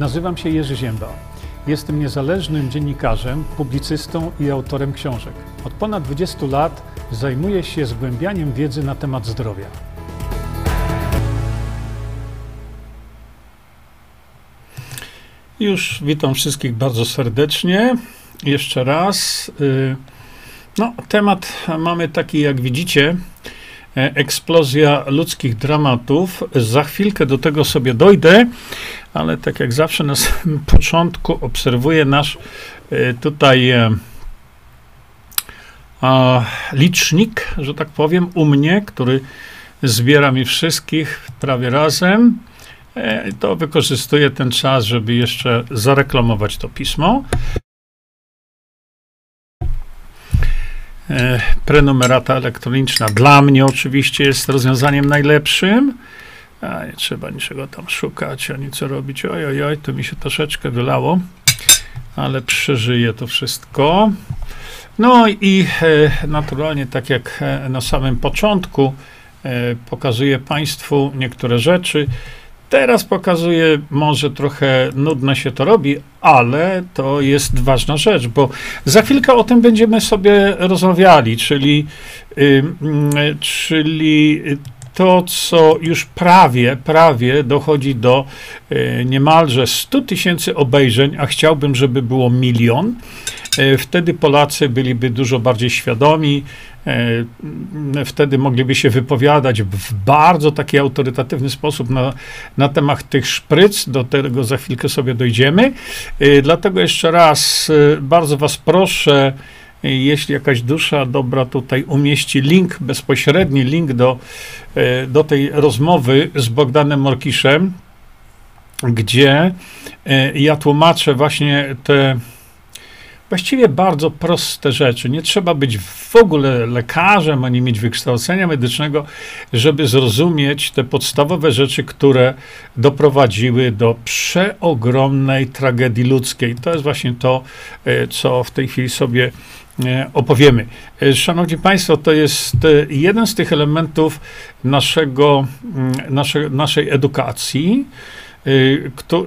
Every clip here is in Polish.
Nazywam się Jerzy Ziemba. Jestem niezależnym dziennikarzem, publicystą i autorem książek. Od ponad 20 lat zajmuję się zgłębianiem wiedzy na temat zdrowia. Już witam wszystkich bardzo serdecznie. Jeszcze raz. Y, no, temat mamy taki, jak widzicie, e, eksplozja ludzkich dramatów. Za chwilkę do tego sobie dojdę, ale tak jak zawsze na samym początku obserwuję nasz e, tutaj e, licznik, że tak powiem, u mnie, który zbiera mi wszystkich prawie razem. To wykorzystuję ten czas, żeby jeszcze zareklamować to pismo. E, prenumerata elektroniczna dla mnie oczywiście jest rozwiązaniem najlepszym. A nie trzeba niczego tam szukać, ani co robić. Oj, oj, oj, to mi się troszeczkę wylało, ale przeżyję to wszystko. No i e, naturalnie, tak jak e, na samym początku, e, pokazuję Państwu niektóre rzeczy. Teraz pokazuję, może trochę nudno się to robi, ale to jest ważna rzecz, bo za chwilkę o tym będziemy sobie rozmawiali, czyli, yy, czyli to, co już prawie, prawie dochodzi do y, niemalże 100 tysięcy obejrzeń, a chciałbym, żeby było milion. Y, wtedy Polacy byliby dużo bardziej świadomi, y, wtedy mogliby się wypowiadać w bardzo taki autorytatywny sposób na, na temat tych szpryc. Do tego za chwilkę sobie dojdziemy. Dlatego jeszcze raz bardzo Was proszę, jeśli jakaś dusza dobra tutaj umieści link, bezpośredni link do, e, do tej rozmowy z Bogdanem Morkiszem, gdzie e, ja tłumaczę właśnie te właściwie bardzo proste rzeczy. Nie trzeba być w ogóle lekarzem, ani mieć wykształcenia medycznego, żeby zrozumieć te podstawowe rzeczy, które doprowadziły do przeogromnej tragedii ludzkiej. To jest właśnie to, e, co w tej chwili sobie E, opowiemy. E, szanowni Państwo, to jest jeden z tych elementów naszego, mm, nasze, naszej edukacji,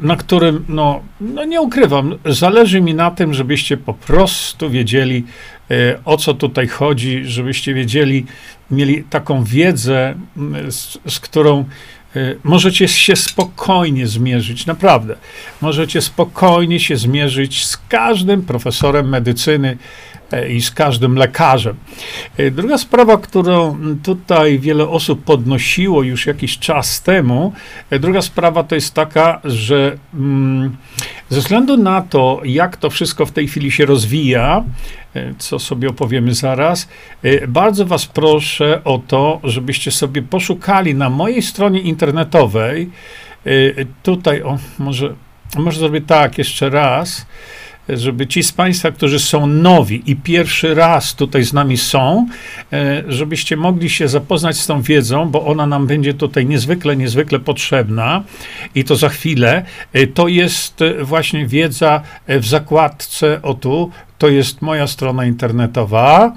na którym, no, no nie ukrywam, zależy mi na tym, żebyście po prostu wiedzieli, o co tutaj chodzi, żebyście wiedzieli, mieli taką wiedzę, z, z którą możecie się spokojnie zmierzyć, naprawdę. Możecie spokojnie się zmierzyć z każdym profesorem medycyny, i z każdym lekarzem. E, druga sprawa, którą tutaj wiele osób podnosiło już jakiś czas temu, e, druga sprawa to jest taka, że mm, ze względu na to, jak to wszystko w tej chwili się rozwija, co sobie opowiemy zaraz, bardzo Was proszę o to, żebyście sobie poszukali na mojej stronie internetowej. Tutaj, o, może, może zrobię tak jeszcze raz żeby ci z Państwa, którzy są nowi i pierwszy raz tutaj z nami są, e, żebyście mogli się zapoznać z tą wiedzą, bo ona nam będzie tutaj niezwykle, niezwykle potrzebna i to za chwilę. E, to jest e, właśnie wiedza w zakładce, o tu, to jest moja strona internetowa.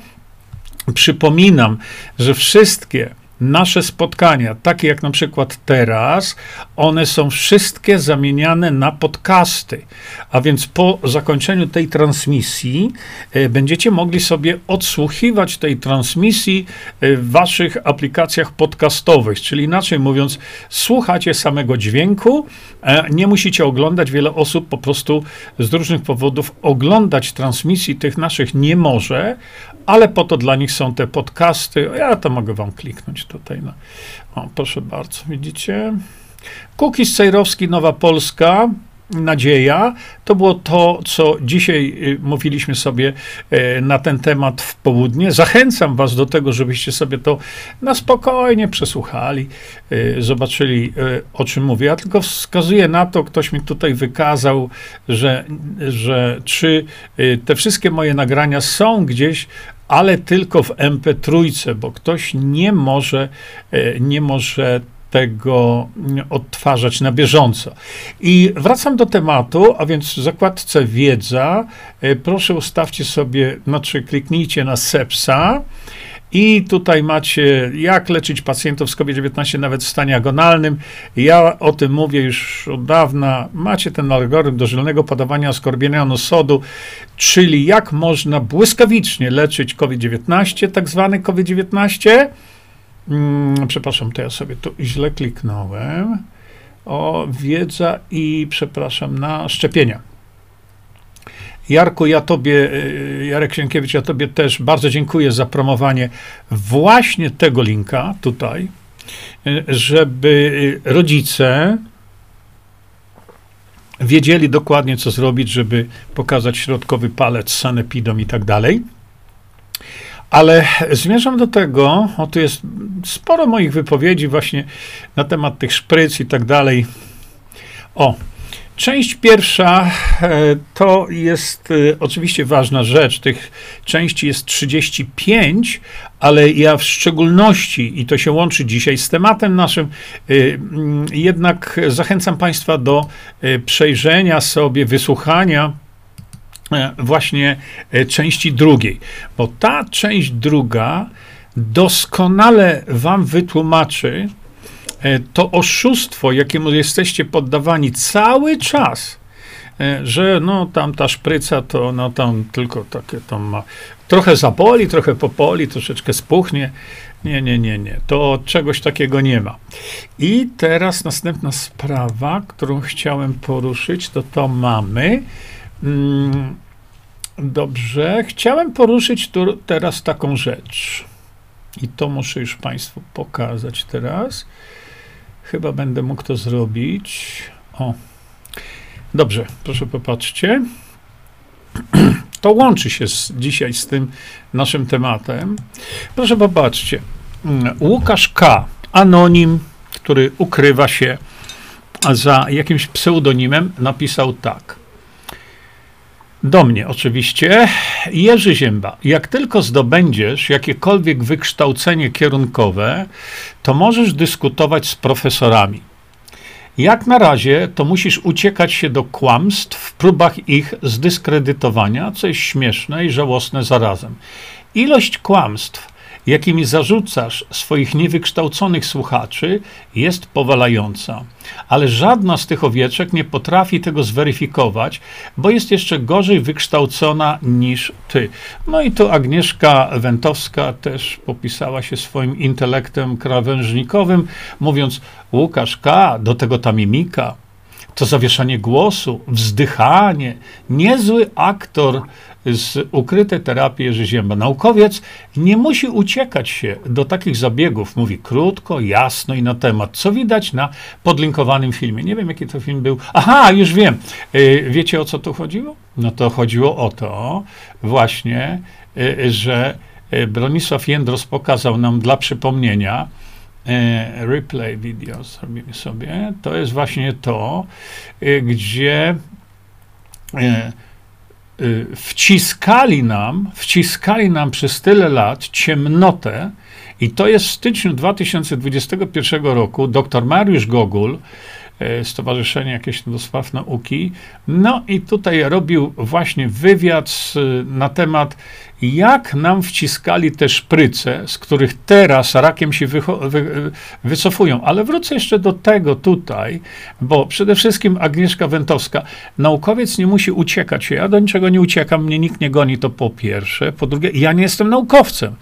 Przypominam, że wszystkie nasze spotkania, takie jak na przykład teraz, one są wszystkie zamieniane na podcasty. A więc po zakończeniu tej transmisji e, będziecie mogli sobie odsłuchiwać tej transmisji e, w waszych aplikacjach podcastowych, czyli inaczej mówiąc, słuchacie samego dźwięku, e, nie musicie oglądać. Wiele osób po prostu z różnych powodów oglądać transmisji tych naszych nie może, ale po to dla nich są te podcasty. Ja to mogę wam kliknąć tutaj. No. O, proszę bardzo, widzicie? Kukis Cejrowski, Nowa Polska, Nadzieja. To było to, co dzisiaj y, mówiliśmy sobie y, na ten temat w południe. Zachęcam Was do tego, żebyście sobie to na spokojnie przesłuchali, y, zobaczyli, o czym mówię. Ja tylko wskazuję na to, ktoś mi tutaj wykazał, że, że czy te wszystkie moje nagrania są gdzieś ale tylko w MP3, bo ktoś nie może, e, nie może tego odtwarzać na bieżąco. I wracam do tematu, a więc w zakładce wiedza, e, proszę ustawcie sobie, znaczy kliknijcie na SEPSA I tutaj macie, jak leczyć pacjentów z COVID-19 nawet w stanie agonalnym. Ja o tym mówię już od dawna. Macie ten algorytm dożylnego podawania askorbianu sodu, czyli jak można błyskawicznie leczyć COVID-19, tak zwany COVID-19. Hmm, przepraszam, to ja sobie tu źle kliknąłem. O, wiedza i, przepraszam, na szczepienia. Jarku, ja tobie, y, Jarek Sienkiewicz, ja tobie też bardzo dziękuję za promowanie właśnie tego linka tutaj, y, żeby rodzice wiedzieli dokładnie, co zrobić, żeby pokazać środkowy palec, sanepidom i tak dalej. Ale zmierzam do tego, o tu jest sporo moich wypowiedzi właśnie na temat tych szpryc i tak dalej. O, Część pierwsza e, to jest e, oczywiście ważna rzecz. Tych części jest 35, ale ja w szczególności, i to się łączy dzisiaj z tematem naszym, e, mm, jednak zachęcam Państwa do przejrzenia sobie, wysłuchania właśnie części drugiej, bo ta część druga doskonale Wam wytłumaczy, to oszustwo, jakiemu jesteście poddawani cały czas, e, że no tam ta szpryca to no tam tylko takie tam ma, trochę zaboli, trochę popoli, troszeczkę spuchnie. Nie, nie, nie, nie. To czegoś takiego nie ma. I teraz następna sprawa, którą chciałem poruszyć, to to mamy. Mm, dobrze. Chciałem poruszyć tu teraz taką rzecz. I to muszę już Państwu pokazać teraz. Chyba będę mógł to zrobić. O. Dobrze, proszę popatrzcie. To łączy się z, dzisiaj z tym naszym tematem. Proszę popatrzcie. Łukasz K., anonim, który ukrywa się za jakimś pseudonimem, napisał tak. Do mnie oczywiście. Jerzy Zięba, jak tylko zdobędziesz jakiekolwiek wykształcenie kierunkowe, to możesz dyskutować z profesorami. Jak na razie, to musisz uciekać się do kłamstw w próbach ich zdyskredytowania, co jest śmieszne i żałosne zarazem. Ilość kłamstw, jakimi zarzucasz swoich niewykształconych słuchaczy, jest powalająca. Ale żadna z tych owieczek nie potrafi tego zweryfikować, bo jest jeszcze gorzej wykształcona niż ty. No i tu Agnieszka Wentowska też popisała się swoim intelektem krawężnikowym, mówiąc: Łukasz K., do tego ta mimika, to zawieszanie głosu, wzdychanie, niezły aktor z ukrytej terapii Jerzy Zięba. Naukowiec nie musi uciekać się do takich zabiegów. Mówi krótko, jasno i na temat, co widać na podlinkowanym filmie. Nie wiem, jaki to film był. Aha, już wiem. Y, wiecie, o co tu chodziło? No to chodziło o to właśnie, y, że y, Bronisław Jędros pokazał nam dla przypomnienia, replay video zrobimy sobie, to jest właśnie to, gdzie wciskali nam, wciskali nam przez tyle lat ciemnotę, i to jest w styczniu 2021 roku dr Mariusz Gogul, y, Stowarzyszenie jakieś do spraw nauki. No i tutaj robił właśnie wywiad na temat jak nam wciskali te szpryce, z których teraz rakiem się wy wycofują. Ale wrócę jeszcze do tego tutaj, bo przede wszystkim Agnieszka Wentowska, naukowiec nie musi uciekać. Ja do niczego nie uciekam, mnie nikt nie goni, to po pierwsze. Po drugie, ja nie jestem naukowcem.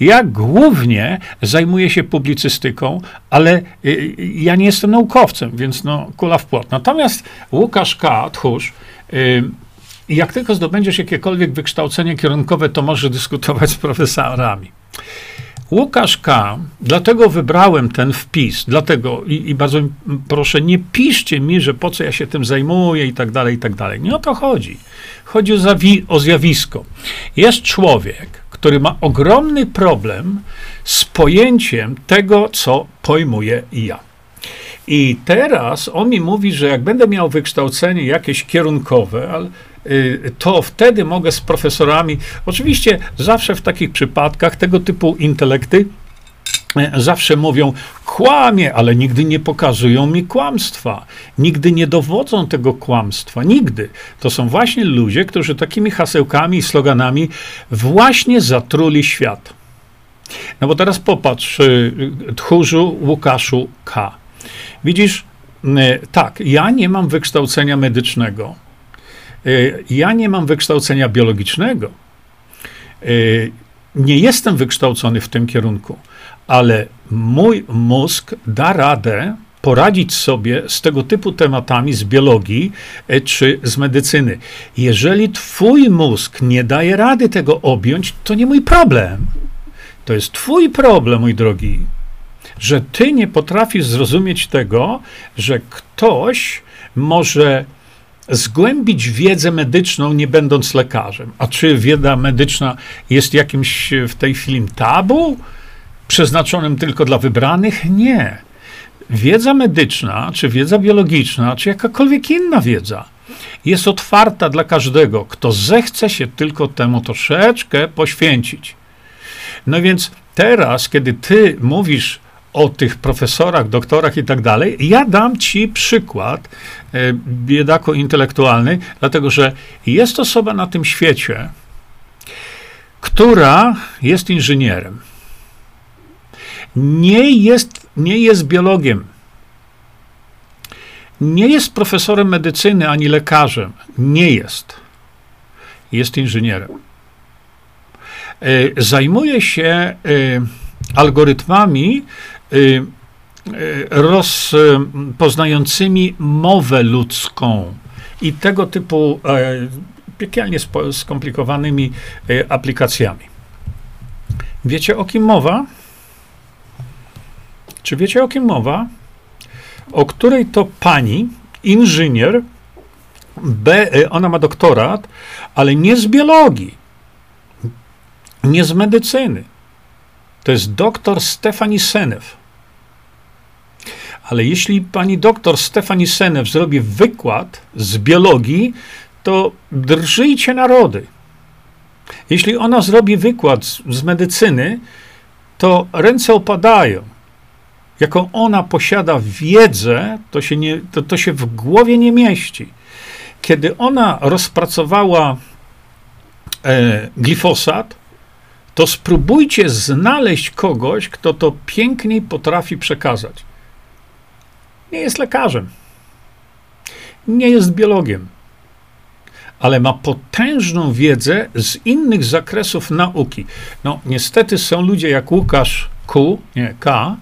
Ja głównie zajmuję się publicystyką, ale y, ja nie jestem naukowcem, więc no, kula w płot. Natomiast Łukasz K., tchórz, y, i jak tylko zdobędziesz jakiekolwiek wykształcenie kierunkowe, to możesz dyskutować z profesorami. Łukasz K., dlatego wybrałem ten wpis, dlatego i, i, bardzo proszę, nie piszcie mi, że po co ja się tym zajmuję i tak dalej, i tak dalej. Nie o to chodzi. Chodzi o, zawi- o zjawisko. Jest człowiek, który ma ogromny problem z pojęciem tego, co pojmuję ja. I teraz on mi mówi, że jak będę miał wykształcenie jakieś kierunkowe, ale to wtedy mogę z profesorami, oczywiście zawsze w takich przypadkach tego typu intelekty y, zawsze mówią, kłamie, ale nigdy nie pokazują mi kłamstwa. Nigdy nie dowodzą tego kłamstwa. Nigdy. To są właśnie ludzie, którzy takimi hasełkami i sloganami właśnie zatruli świat. No bo teraz popatrz, y, tchórzu Łukaszu K. Widzisz, y, tak, ja nie mam wykształcenia medycznego. Y, ja nie mam wykształcenia biologicznego. Nie jestem wykształcony w tym kierunku, ale mój mózg da radę poradzić sobie z tego typu tematami z biologii czy z medycyny. Jeżeli twój mózg nie daje rady tego objąć, to nie mój problem. To jest Twój problem, mój drogi, że Ty nie potrafisz zrozumieć tego, że ktoś może zgłębić wiedzę medyczną, nie będąc lekarzem. A czy wiedza medyczna jest jakimś w tej chwili tabu, przeznaczonym tylko dla wybranych? Nie. Wiedza medyczna, czy wiedza biologiczna, czy jakakolwiek inna wiedza jest otwarta dla każdego, kto zechce się tylko temu troszeczkę poświęcić. No więc teraz, kiedy ty mówisz o tych profesorach, doktorach i tak dalej, ja dam ci przykład e, biedako intelektualny, dlatego że jest osoba na tym świecie, która jest inżynierem. Nie jest, nie jest biologiem. Nie jest profesorem medycyny ani lekarzem. Nie jest. Jest inżynierem. E, zajmuje się e, algorytmami rozpoznającymi mowę ludzką i tego typu piekielnie skomplikowanymi aplikacjami. Wiecie o kim mowa? Czy wiecie o kim mowa? O której to pani, inżynier, B, ona ma doktorat, ale nie z biologii nie z medycyny. To jest doktor Stefani Senew. Ale jeśli pani doktor Stefani Senew zrobi wykład z biologii, to drżyjcie narody. Jeśli ona zrobi wykład z, z medycyny, to ręce opadają. Jaką ona posiada wiedzę, to się, nie, to, to się w głowie nie mieści. Kiedy ona rozpracowała e, glifosat, to spróbujcie znaleźć kogoś, kto to piękniej potrafi przekazać. Nie jest lekarzem, nie jest biologiem, ale ma potężną wiedzę z innych zakresów nauki. No, niestety są ludzie jak Łukasz nie K,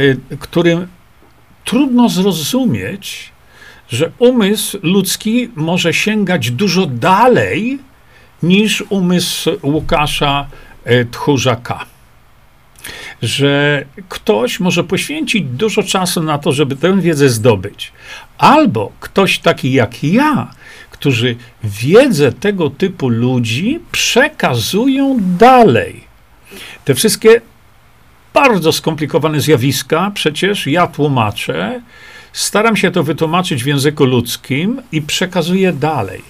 y, którym trudno zrozumieć, że umysł ludzki może sięgać dużo dalej niż umysł Łukasza tchórzaka. Że ktoś może poświęcić dużo czasu na to, żeby tę wiedzę zdobyć. Albo ktoś taki jak ja, którzy wiedzę tego typu ludzi przekazują dalej. Te wszystkie bardzo skomplikowane zjawiska, przecież ja tłumaczę, staram się to wytłumaczyć w języku ludzkim i przekazuję dalej.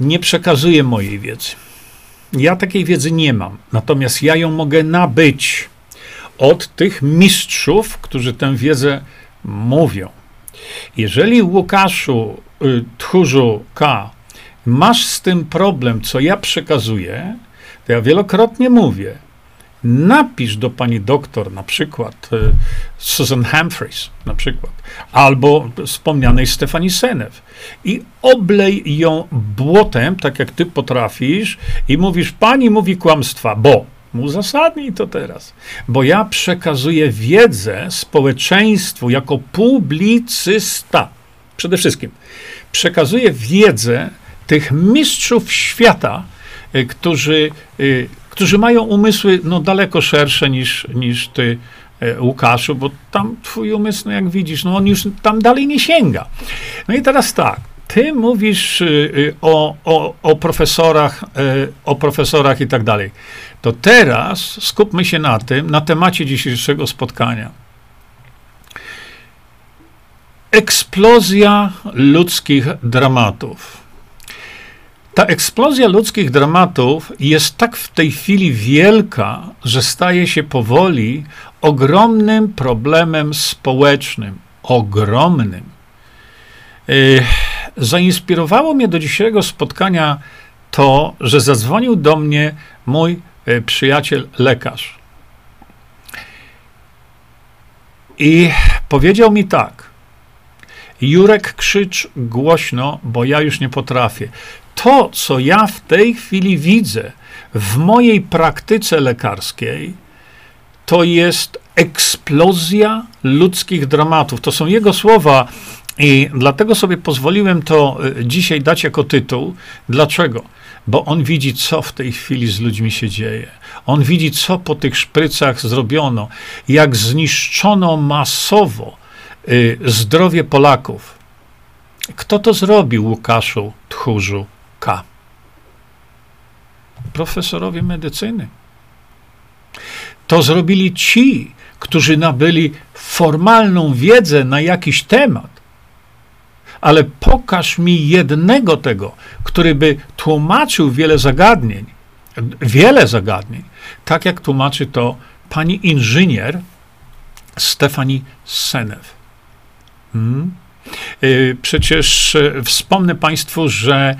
Nie przekazuję mojej wiedzy. Ja takiej wiedzy nie mam, natomiast ja ją mogę nabyć od tych mistrzów, którzy tę wiedzę mówią. Jeżeli Łukaszu, y, Tchórzu K, masz z tym problem, co ja przekazuję, to ja wielokrotnie mówię, napisz do pani doktor, na przykład e, Susan Humphreys, na przykład, albo wspomnianej Stefani Senew i oblej ją błotem, tak jak ty potrafisz, i mówisz, pani mówi kłamstwa, bo uzasadnij to teraz, bo ja przekazuję wiedzę społeczeństwu jako publicysta. Przede wszystkim przekazuję wiedzę tych mistrzów świata, e, którzy e, którzy mają umysły no, daleko szersze niż, niż ty, e, Łukaszu, bo tam twój umysł, no jak widzisz, no on już tam dalej nie sięga. No i teraz tak, ty mówisz y, y, o, o, o profesorach, y, o profesorach i tak dalej. To teraz skupmy się na tym, na temacie dzisiejszego spotkania. Eksplozja ludzkich dramatów. Ta eksplozja ludzkich dramatów jest tak w tej chwili wielka, że staje się powoli ogromnym problemem społecznym. Ogromnym. Yy, zainspirowało mnie do dzisiejszego spotkania to, że zadzwonił do mnie mój e, przyjaciel lekarz. I powiedział mi tak: Jurek, krzycz głośno, bo ja już nie potrafię. To, co ja w tej chwili widzę w mojej praktyce lekarskiej, to jest eksplozja ludzkich dramatów. To są jego słowa, i dlatego sobie pozwoliłem to e, dzisiaj dać jako tytuł. Dlaczego? Bo on widzi, co w tej chwili z ludźmi się dzieje. On widzi, co po tych szprycach zrobiono, jak zniszczono masowo y, zdrowie Polaków. Kto to zrobił, Łukaszu Tchórzu K? Profesorowie medycyny. To zrobili ci, którzy nabyli formalną wiedzę na jakiś temat ale pokaż mi jednego tego, który by tłumaczył wiele zagadnień, wiele zagadnień, tak jak tłumaczy to pani inżynier Stefani Senew. Hmm? Y, przecież y, wspomnę Państwu, że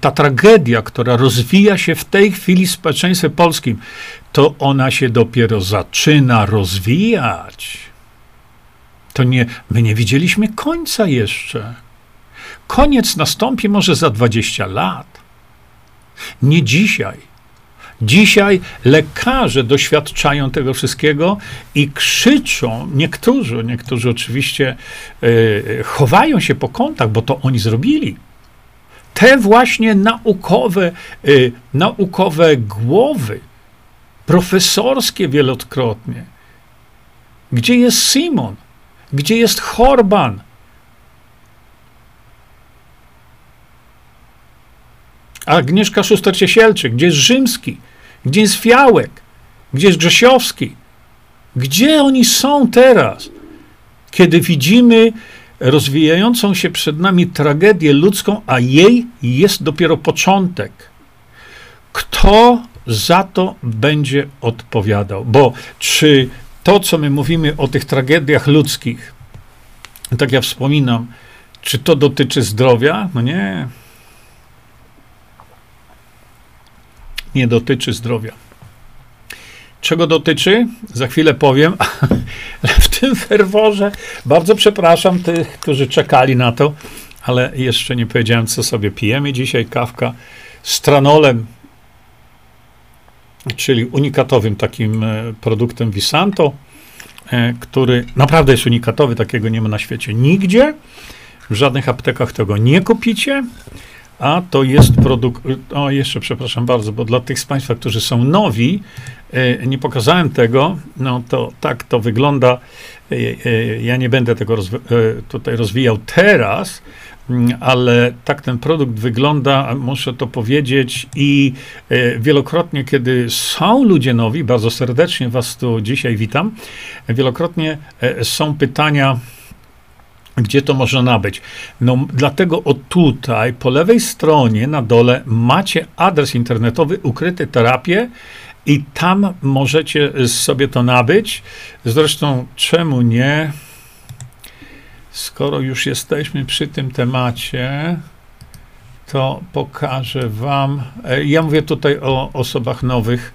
ta tragedia, która rozwija się w tej chwili w społeczeństwie polskim, to ona się dopiero zaczyna rozwijać. To nie, my nie widzieliśmy końca jeszcze. Koniec nastąpi może za 20 lat. Nie dzisiaj. Dzisiaj lekarze doświadczają tego wszystkiego i krzyczą, niektórzy, niektórzy oczywiście yy, chowają się po kątach, bo to oni zrobili. Te właśnie naukowe, yy, naukowe głowy, profesorskie wielokrotnie. Gdzie jest Simon? Gdzie jest Horban? Agnieszka Szuster-Ciesielczyk, gdzie jest Rzymski, gdzie jest Fiałek, gdzie jest Grzesiowski. Gdzie oni są teraz, kiedy widzimy rozwijającą się przed nami tragedię ludzką, a jej jest dopiero początek? Kto za to będzie odpowiadał? Bo czy to, co my mówimy o tych tragediach ludzkich, tak ja wspominam, czy to dotyczy zdrowia? No nie. Nie dotyczy zdrowia. Czego dotyczy? Za chwilę powiem, w tym ferworze bardzo przepraszam tych, którzy czekali na to, ale jeszcze nie powiedziałem, co sobie pijemy dzisiaj. Kawka z tranolem, czyli unikatowym takim e, produktem Visanto, e, który naprawdę jest unikatowy, takiego nie ma na świecie nigdzie. W żadnych aptekach tego nie kupicie. A to jest produkt. O, jeszcze przepraszam bardzo, bo dla tych z Państwa, którzy są nowi, e, nie pokazałem tego. No to tak to wygląda. Ja nie będę tego rozwi tutaj rozwijał teraz, Mm, ale tak ten produkt wygląda, muszę to powiedzieć i e, wielokrotnie, kiedy są ludzie nowi, bardzo serdecznie Was tu dzisiaj witam, wielokrotnie e, są pytania, gdzie to można nabyć? No, dlatego o tutaj, po lewej stronie na dole macie adres internetowy Ukryte Terapie i tam możecie sobie to nabyć. Zresztą, czemu nie? skoro już jesteśmy przy tym temacie, to pokażę Wam. E, ja mówię tutaj o osobach nowych,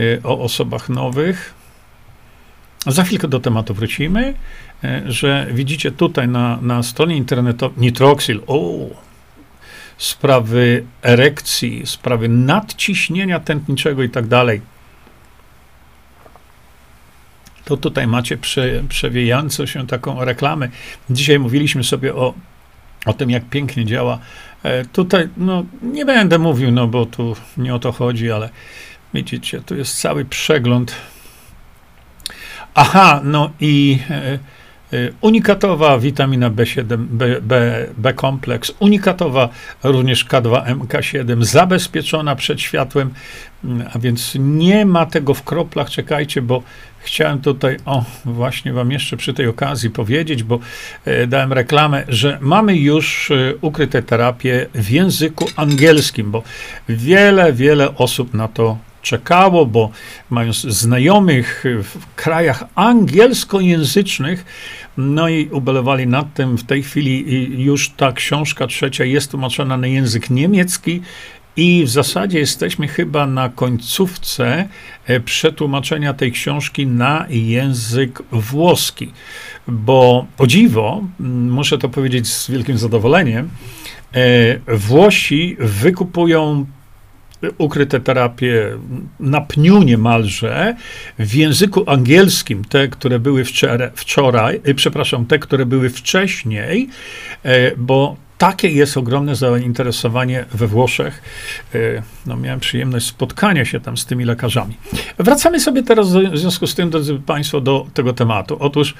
e, o osobach nowych. Za chwilkę do tematu wrócimy, że widzicie tutaj na, na stronie internetowej nitroxyl, o, sprawy erekcji, sprawy nadciśnienia tętniczego i tak dalej to tutaj macie prze, przewijającą się taką reklamę. Dzisiaj mówiliśmy sobie o, o tym, jak pięknie działa. E, tutaj, no, nie będę mówił, no bo tu nie o to chodzi, ale widzicie, tu jest cały przegląd. Aha, no i e, unikatowa witamina B7, B, B, B kompleks, unikatowa również K2MK7, zabezpieczona przed światłem, mm, a więc nie ma tego w kroplach. Czekajcie, bo chciałem tutaj, o, właśnie Wam jeszcze przy tej okazji powiedzieć, bo e, dałem reklamę, że mamy już e, ukryte terapie w języku angielskim, bo wiele, wiele osób na to czekało, bo mając znajomych w krajach angielskojęzycznych, no i ubolewali nad tym. W tej chwili już ta książka trzecia jest tłumaczona na język niemiecki I w zasadzie jesteśmy chyba na końcówce e, przetłumaczenia tej książki na język włoski, bo o dziwo, muszę to powiedzieć z wielkim zadowoleniem, e, Włosi wykupują ukryte terapie na pniu niemalże w języku angielskim, te, które były wczoraj, wczoraj e, przepraszam, te, które były wcześniej, bo takie jest ogromne zainteresowanie we Włoszech. E, no, miałem przyjemność spotkania się tam z tymi lekarzami. Wracamy sobie teraz w związku z tym, drodzy Państwo, do tego tematu. Otóż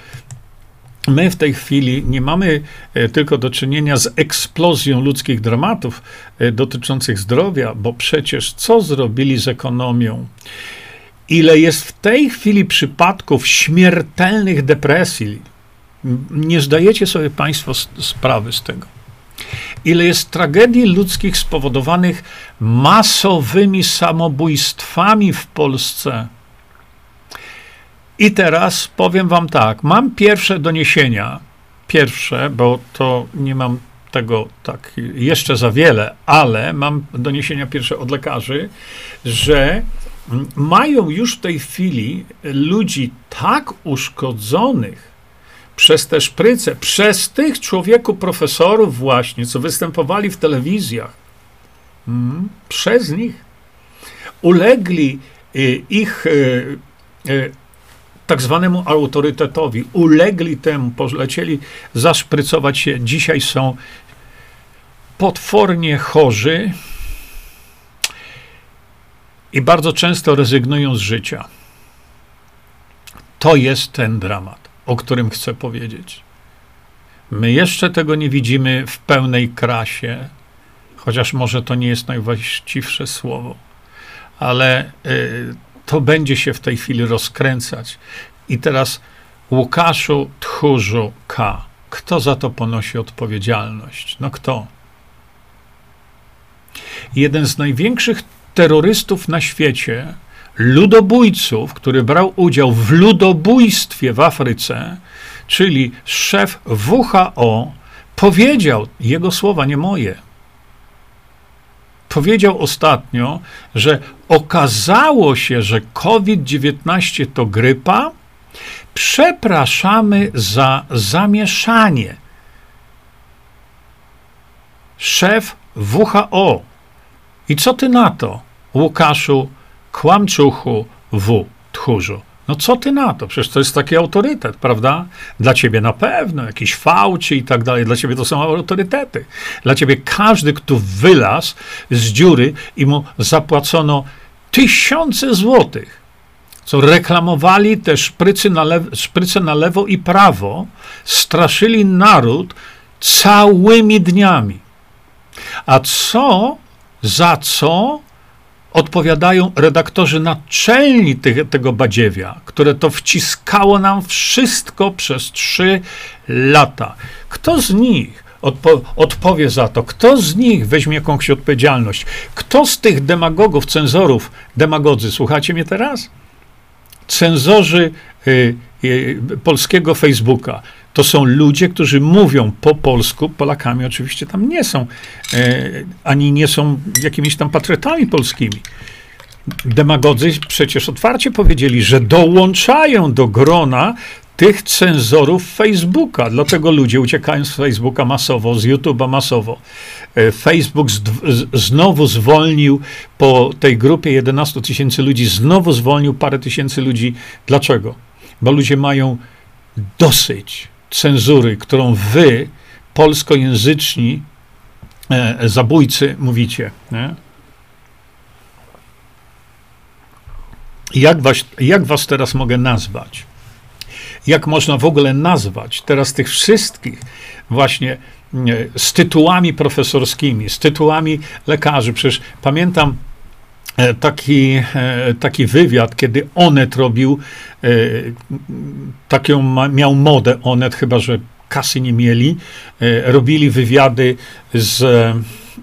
My w tej chwili nie mamy e, tylko do czynienia z eksplozją ludzkich dramatów e, dotyczących zdrowia, bo przecież co zrobili z ekonomią? Ile jest w tej chwili przypadków śmiertelnych depresji? Nie zdajecie sobie Państwo sprawy z tego ile jest tragedii ludzkich spowodowanych masowymi samobójstwami w Polsce. I teraz powiem Wam tak: mam pierwsze doniesienia, pierwsze, bo to nie mam tego tak jeszcze za wiele, ale mam doniesienia pierwsze od lekarzy, że mają już w tej chwili ludzi tak uszkodzonych przez te szpryce, przez tych człowieku profesorów właśnie, co występowali w telewizjach, mm, przez nich. Ulegli y, ich y, y, tak zwanemu autorytetowi, ulegli temu, polecieli zaszprycować się. Dzisiaj są potwornie chorzy i bardzo często rezygnują z życia. To jest ten dramat o którym chcę powiedzieć. My jeszcze tego nie widzimy w pełnej krasie, chociaż może to nie jest najwłaściwsze słowo, ale y, to będzie się w tej chwili rozkręcać. I teraz Łukaszu Tchórzu K. Kto za to ponosi odpowiedzialność? No kto? Jeden z największych terrorystów na świecie ludobójców, który brał udział w ludobójstwie w Afryce, czyli szef WHO, powiedział, jego słowa, nie moje, powiedział ostatnio, że okazało się, że COVID-19 to grypa. Przepraszamy za zamieszanie. Szef WHO. I co ty na to, Łukaszu kłamczuchu w tchórzu. No co ty na to? Przecież to jest taki autorytet, prawda? Dla ciebie na pewno, jakiś fałci i tak dalej. Dla ciebie to są autorytety. Dla ciebie każdy, kto wylazł z dziury i mu zapłacono tysiące złotych, co reklamowali te szprycy na, lew, szpryce na lewo i prawo, straszyli naród całymi dniami. A co, za co odpowiadają redaktorzy naczelni tych, tego badziewia, które to wciskało nam wszystko przez trzy lata. Kto z nich odpo odpowie za to? Kto z nich weźmie jakąś odpowiedzialność? Kto z tych demagogów, cenzorów, demagodzy, słuchacie mnie teraz? Cenzorzy y, y, polskiego Facebooka, to są ludzie, którzy mówią po polsku, Polakami oczywiście tam nie są, e, ani nie są jakimiś tam patriotami polskimi. Demagodzy przecież otwarcie powiedzieli, że dołączają do grona tych cenzorów Facebooka. Dlatego ludzie uciekają z Facebooka masowo, z YouTube'a masowo. E, Facebook znowu zwolnił po tej grupie 11 tysięcy ludzi, znowu zwolnił parę tysięcy ludzi. Dlaczego? Bo ludzie mają dosyć cenzury, którą wy, polskojęzyczni e, zabójcy, mówicie. Nie? Jak was, jak was teraz mogę nazwać? Jak można w ogóle nazwać teraz tych wszystkich właśnie e, z tytułami profesorskimi, z tytułami lekarzy? Przecież pamiętam taki, e, taki wywiad, kiedy Onet robił, e, taką miał modę Onet, chyba że kasy nie mieli, robili wywiady z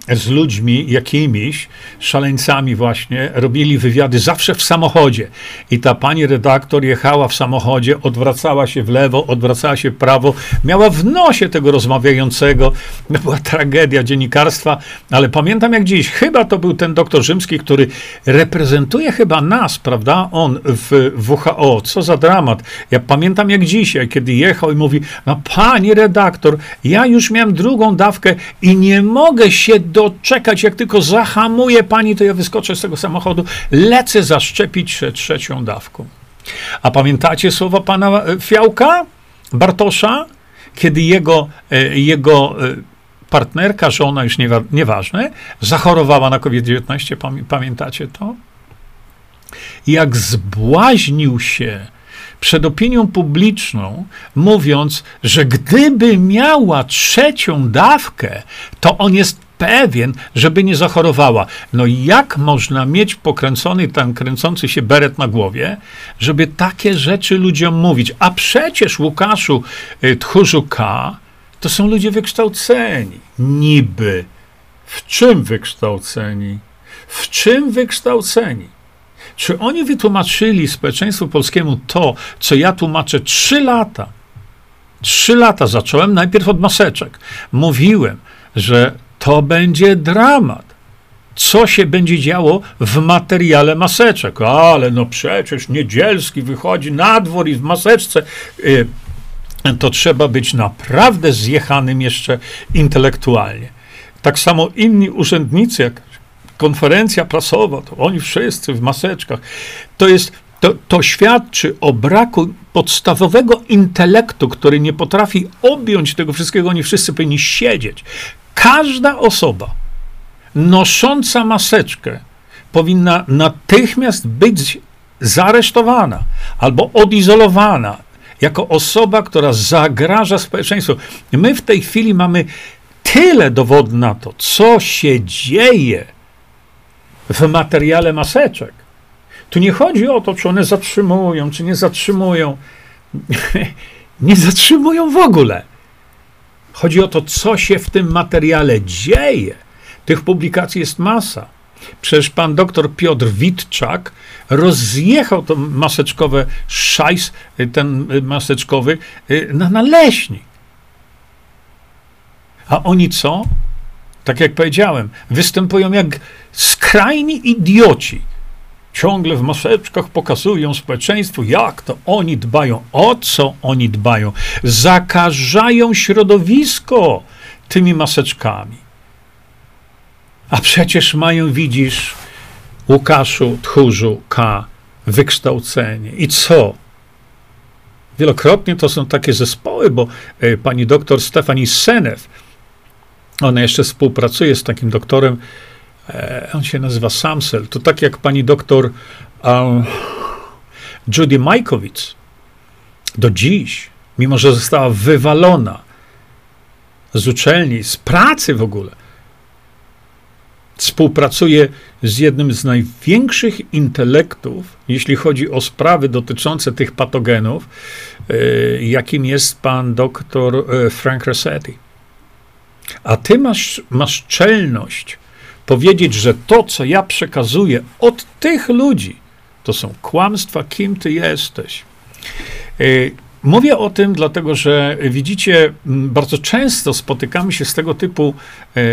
z ludźmi jakimiś, szaleńcami właśnie, robili wywiady zawsze w samochodzie. I ta pani redaktor jechała w samochodzie, odwracała się w lewo, odwracała się w prawo, miała w nosie tego rozmawiającego. To była tragedia dziennikarstwa, ale pamiętam jak dziś, chyba to był ten doktor Rzymski, który reprezentuje chyba nas, prawda? On w WHO. Co za dramat. Ja pamiętam jak dzisiaj, kiedy jechał i mówi, no pani redaktor, ja już miałem drugą dawkę i nie mogę się doczekać, jak tylko zahamuje pani, to ja wyskoczę z tego samochodu, lecę zaszczepić się trzecią dawką. A pamiętacie słowa pana e, Fiałka, Bartosza, kiedy jego, e, jego e, partnerka, żona, już niewa, nieważne, zachorowała na COVID-19, pamiętacie to? Jak zbłaźnił się przed opinią publiczną, mówiąc, że gdyby miała trzecią dawkę, to on jest pewien, żeby nie zachorowała. No jak można mieć pokręcony, tam kręcący się beret na głowie, żeby takie rzeczy ludziom mówić? A przecież Łukaszu y, Tchórzu K. to są ludzie wykształceni. Niby. W czym wykształceni? W czym wykształceni? Czy oni wytłumaczyli społeczeństwu polskiemu to, co ja tłumaczę trzy lata? Trzy lata zacząłem najpierw od maseczek. Mówiłem, że to będzie dramat. Co się będzie działo w materiale maseczek? Ale no przecież Niedzielski wychodzi na dwór i w maseczce. Y, to trzeba być naprawdę zjechanym jeszcze intelektualnie. Tak samo inni urzędnicy, jak konferencja prasowa, to oni wszyscy w maseczkach. To jest, to, to świadczy o braku podstawowego intelektu, który nie potrafi objąć tego wszystkiego. Oni wszyscy powinni siedzieć. Każda osoba nosząca maseczkę powinna natychmiast być zaresztowana albo odizolowana jako osoba, która zagraża społeczeństwu. My w tej chwili mamy tyle dowodów na to, co się dzieje w materiale maseczek. Tu nie chodzi o to, czy one zatrzymują, czy nie zatrzymują. nie zatrzymują w ogóle. Chodzi o to, co się w tym materiale dzieje. Tych publikacji jest masa. Przecież pan doktor Piotr Witczak rozjechał to maseczkowe szajs, ten maseczkowy, y, na naleśnik. A oni co? tak jak powiedziałem, występują jak skrajni idioci. Ciągle w maseczkach pokazują społeczeństwu, jak to oni dbają, o co oni dbają. Zakażają środowisko tymi maseczkami. A przecież mają, widzisz, Łukaszu, Tchórzu, K, wykształcenie. I co? Wielokrotnie to są takie zespoły, bo y, pani doktor Stefani Senew, ona jeszcze współpracuje z takim doktorem, on się nazywa Samsel. To tak jak pani doktor um, Judy Majkowicz. Do dziś, mimo że została wywalona z uczelni, z pracy w ogóle, współpracuje z jednym z największych intelektów, jeśli chodzi o sprawy dotyczące tych patogenów, e, jakim jest pan doktor e, Frank Rossetti. A ty masz, masz czelność powiedzieć, że to, co ja przekazuję od tych ludzi, to są kłamstwa, kim ty jesteś. E, mówię o tym, dlatego że widzicie, bardzo często spotykamy się z tego typu, e,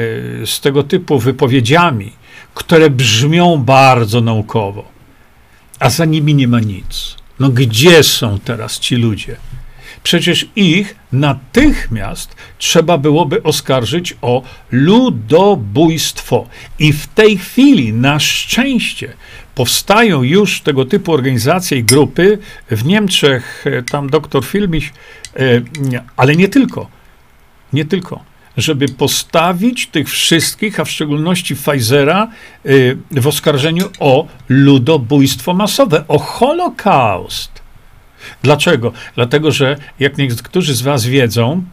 z tego typu wypowiedziami, które brzmią bardzo naukowo, a za nimi nie ma nic. No gdzie są teraz ci ludzie? Przecież ich natychmiast trzeba byłoby oskarżyć o ludobójstwo. I w tej chwili, na szczęście, powstają już tego typu organizacje i grupy. W Niemczech e, tam doktor Filmiś, e, ale nie tylko. Nie tylko żeby postawić tych wszystkich, a w szczególności Pfizera, e, w oskarżeniu o ludobójstwo masowe, o Holokaust. Dlaczego? Dlatego, że jak niektórzy z Was wiedzą,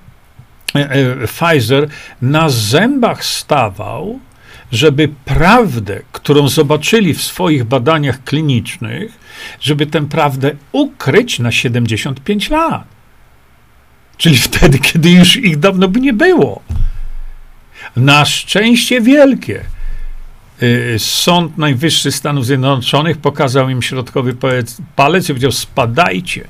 e, e, Pfizer na zębach stawał, żeby prawdę, którą zobaczyli w swoich badaniach klinicznych, żeby tę prawdę ukryć na 75 lat. Czyli wtedy, kiedy już ich dawno by nie było. Na szczęście wielkie. Y, Sąd Najwyższy Stanów Zjednoczonych pokazał im środkowy palec i powiedział: spadajcie.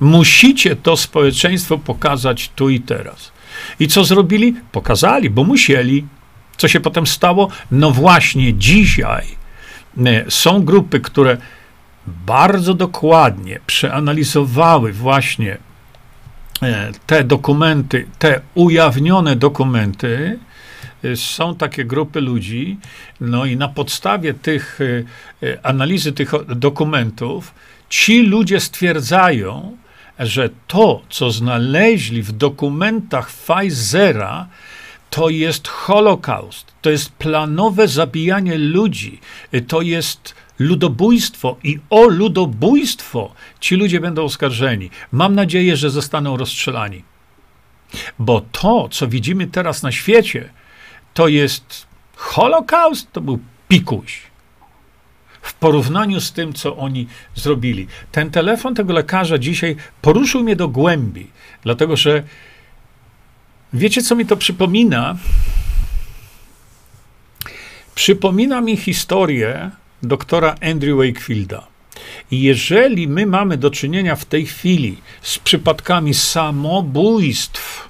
Musicie to społeczeństwo pokazać tu i teraz. I co zrobili? Pokazali, bo musieli. Co się potem stało? No właśnie dzisiaj y, są grupy, które bardzo dokładnie przeanalizowały właśnie e, te dokumenty, te ujawnione dokumenty, są takie grupy ludzi, no i na podstawie tych e, analizy tych dokumentów, ci ludzie stwierdzają, że to, co znaleźli w dokumentach Pfizera, to jest Holokaust, to jest planowe zabijanie ludzi, to jest ludobójstwo i o ludobójstwo ci ludzie będą oskarżeni. Mam nadzieję, że zostaną rozstrzelani. Bo to, co widzimy teraz na świecie, to jest Holokaust, to był pikuś. W porównaniu z tym, co oni zrobili. Ten telefon tego lekarza dzisiaj poruszył mnie do głębi, dlatego że wiecie, co mi to przypomina? Przypomina mi historię doktora Andrew Wakefielda. I jeżeli my mamy do czynienia w tej chwili z przypadkami samobójstw,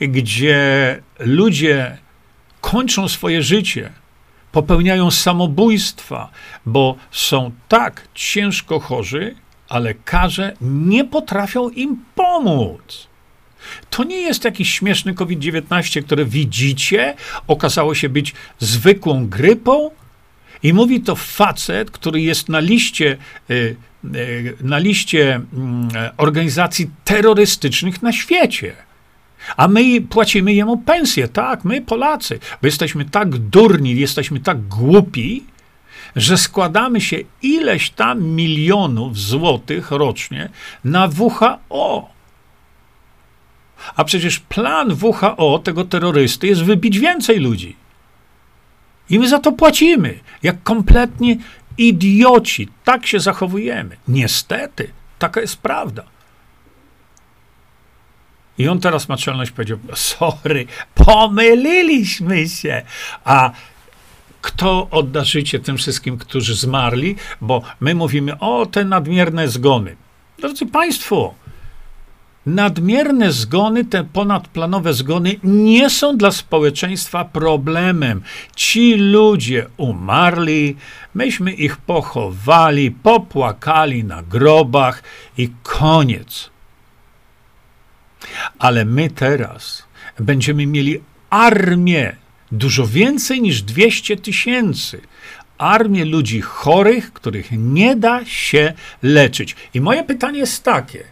gdzie ludzie kończą swoje życie, popełniają samobójstwa, bo są tak ciężko chorzy, a lekarze nie potrafią im pomóc. To nie jest jakiś śmieszny COVID-19, który widzicie, okazało się być zwykłą grypą, i mówi to facet, który jest na liście, y, y, na liście mm, organizacji terrorystycznych na świecie. A my płacimy jemu pensję, tak, my Polacy, bo jesteśmy tak durni, jesteśmy tak głupi, że składamy się ileś tam milionów złotych rocznie na WHO. A przecież plan WHO, tego terrorysty, jest wybić więcej ludzi. I my za to płacimy, jak kompletnie idioci. Tak się zachowujemy. Niestety, taka jest prawda. I on teraz ma czelność powiedział: Sorry, pomyliliśmy się. A kto odda życie tym wszystkim, którzy zmarli? Bo my mówimy: O, te nadmierne zgony. Drodzy Państwo, Nadmierne zgony, te ponadplanowe zgony nie są dla społeczeństwa problemem. Ci ludzie umarli, myśmy ich pochowali, popłakali na grobach i koniec. Ale my teraz będziemy mieli armię, dużo więcej niż 200 tysięcy. Armię ludzi chorych, których nie da się leczyć. I moje pytanie jest takie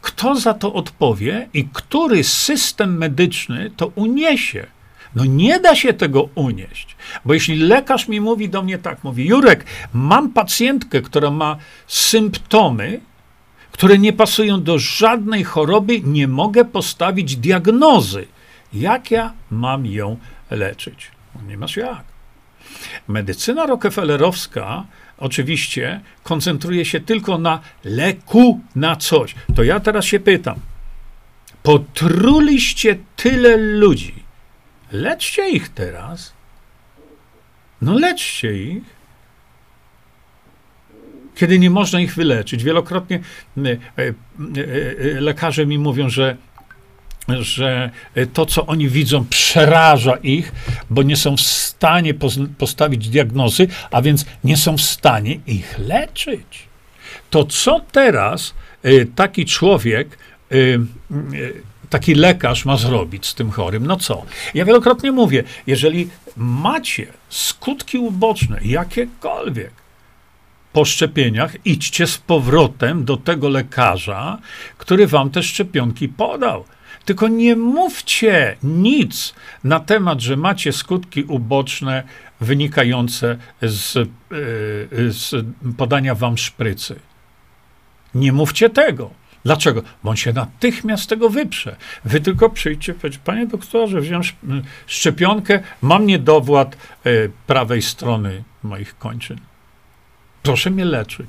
kto za to odpowie i który system medyczny to uniesie. No nie da się tego unieść, bo jeśli lekarz mi mówi do mnie tak, mówi Jurek, mam pacjentkę, która ma symptomy, które nie pasują do żadnej choroby, nie mogę postawić diagnozy. Jak ja mam ją leczyć? No nie masz jak. Medycyna rockefellerowska oczywiście koncentruje się tylko na leku, na coś. To ja teraz się pytam. Potruliście tyle ludzi. Leczcie ich teraz. No leczcie ich. Kiedy nie można ich wyleczyć. Wielokrotnie e, e, e, lekarze mi mówią, że że to, co oni widzą, przeraża ich, bo nie są w stanie postawić diagnozy, a więc nie są w stanie ich leczyć. To co teraz taki człowiek, taki lekarz ma zrobić z tym chorym? No co? Ja wielokrotnie mówię, jeżeli macie skutki uboczne, jakiekolwiek, po szczepieniach, idźcie z powrotem do tego lekarza, który wam te szczepionki podał. Tylko nie mówcie nic na temat, że macie skutki uboczne wynikające z, e, z podania wam szprycy. Nie mówcie tego. Dlaczego? Bo on się natychmiast tego wyprze. Wy tylko przyjdźcie, powiedzcie, panie doktorze, wziąłem szczepionkę, mam niedowład e, prawej strony moich kończyn. Proszę mnie leczyć.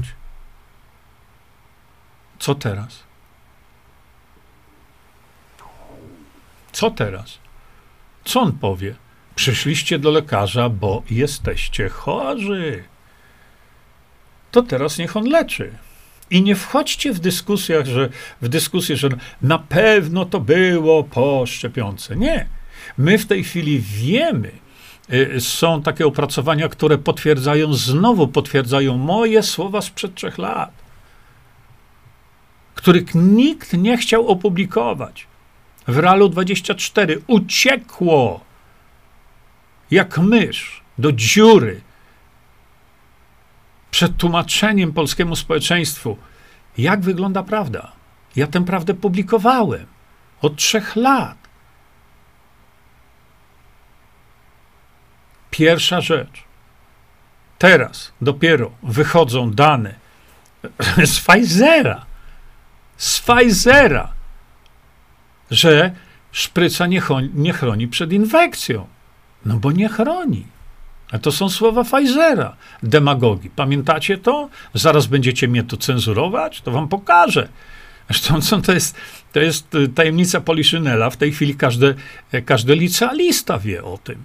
Co teraz? Co teraz? Co on powie? Przyszliście do lekarza, bo jesteście chorzy. To teraz niech on leczy. I nie wchodźcie w dyskusjach, że w dyskusję, że na pewno to było po szczepionce. Nie. My w tej chwili wiemy, są takie opracowania, które potwierdzają, znowu potwierdzają moje słowa sprzed trzech lat, których nikt nie chciał opublikować. W Realu 24 uciekło jak mysz do dziury przed tłumaczeniem polskiemu społeczeństwu, jak wygląda prawda. Ja tę prawdę publikowałem od trzech lat. Pierwsza rzecz. Teraz dopiero wychodzą dane z Pfizera, z Pfizera, że szpryca nie, nie chroni przed infekcją. No bo nie chroni. A to są słowa Pfizera, demagogii. Pamiętacie to? Zaraz będziecie mnie tu cenzurować? To wam pokażę. Zresztą to jest, to jest y, tajemnica Poliszynela. W tej chwili każdy licealista wie o tym.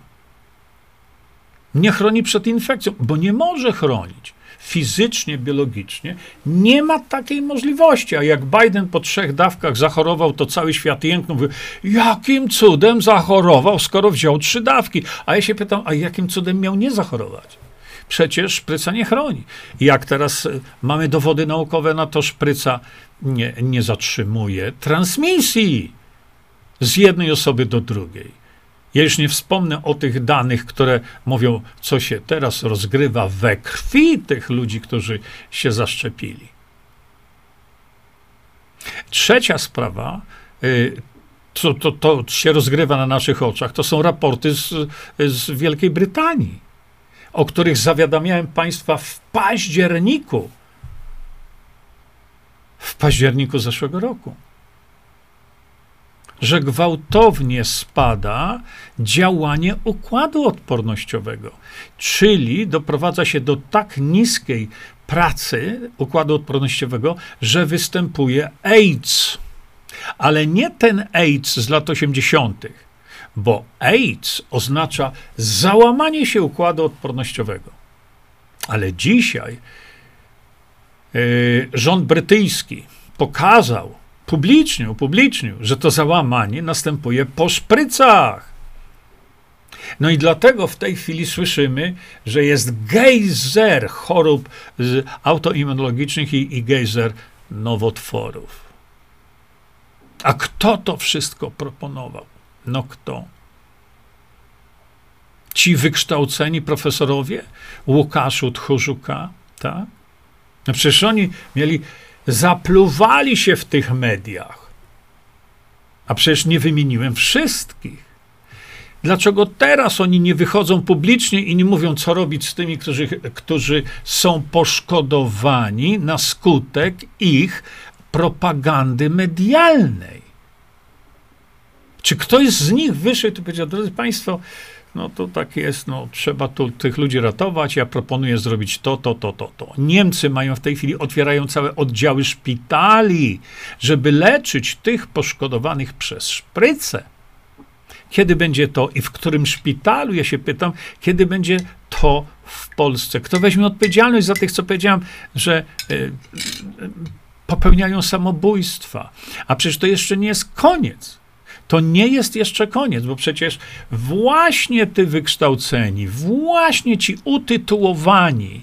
Nie chroni przed infekcją, bo nie może chronić fizycznie, biologicznie, nie ma takiej możliwości. A jak Biden po trzech dawkach zachorował, to cały świat jęknął. Jakim cudem zachorował, skoro wziął trzy dawki? A ja się pytam, a jakim cudem miał nie zachorować? Przecież szpryca nie chroni. Jak teraz y, mamy dowody naukowe na to, szpryca nie, nie zatrzymuje transmisji z jednej osoby do drugiej. Ja już nie wspomnę o tych danych, które mówią, co się teraz rozgrywa we krwi tych ludzi, którzy się zaszczepili. Trzecia sprawa, y, to, to, to się rozgrywa na naszych oczach, to są raporty z, z Wielkiej Brytanii, o których zawiadamiałem Państwa w październiku. W październiku zeszłego roku że gwałtownie spada działanie układu odpornościowego, czyli doprowadza się do tak niskiej pracy układu odpornościowego, że występuje AIDS. Ale nie ten AIDS z lat 80., bo AIDS oznacza załamanie się układu odpornościowego. Ale dzisiaj yy, rząd brytyjski pokazał, publicznie, upublicznił, że to załamanie następuje po szprycach. No i dlatego w tej chwili słyszymy, że jest gejzer chorób autoimmunologicznych i, i gejzer nowotworów. A kto to wszystko proponował? No kto? Ci wykształceni profesorowie? Łukaszu Tchórzuka, tak? No przecież oni mieli zapluwali się w tych mediach. A przecież nie wymieniłem wszystkich. Dlaczego teraz oni nie wychodzą publicznie i nie mówią, co robić z tymi, którzy, którzy są poszkodowani na skutek ich propagandy medialnej? Czy ktoś z nich wyszedł i powiedział, drodzy Państwo, no to tak jest, no trzeba tu tych ludzi ratować, ja proponuję zrobić to, to, to, to, to. Niemcy mają w tej chwili, otwierają całe oddziały szpitali, żeby leczyć tych poszkodowanych przez szprycę. Kiedy będzie to i w którym szpitalu, ja się pytam, kiedy będzie to w Polsce? Kto weźmie odpowiedzialność za tych, co powiedziałem, że y, popełniają samobójstwa? A przecież to jeszcze nie jest koniec to nie jest jeszcze koniec, bo przecież właśnie ty wykształceni, właśnie ci utytułowani,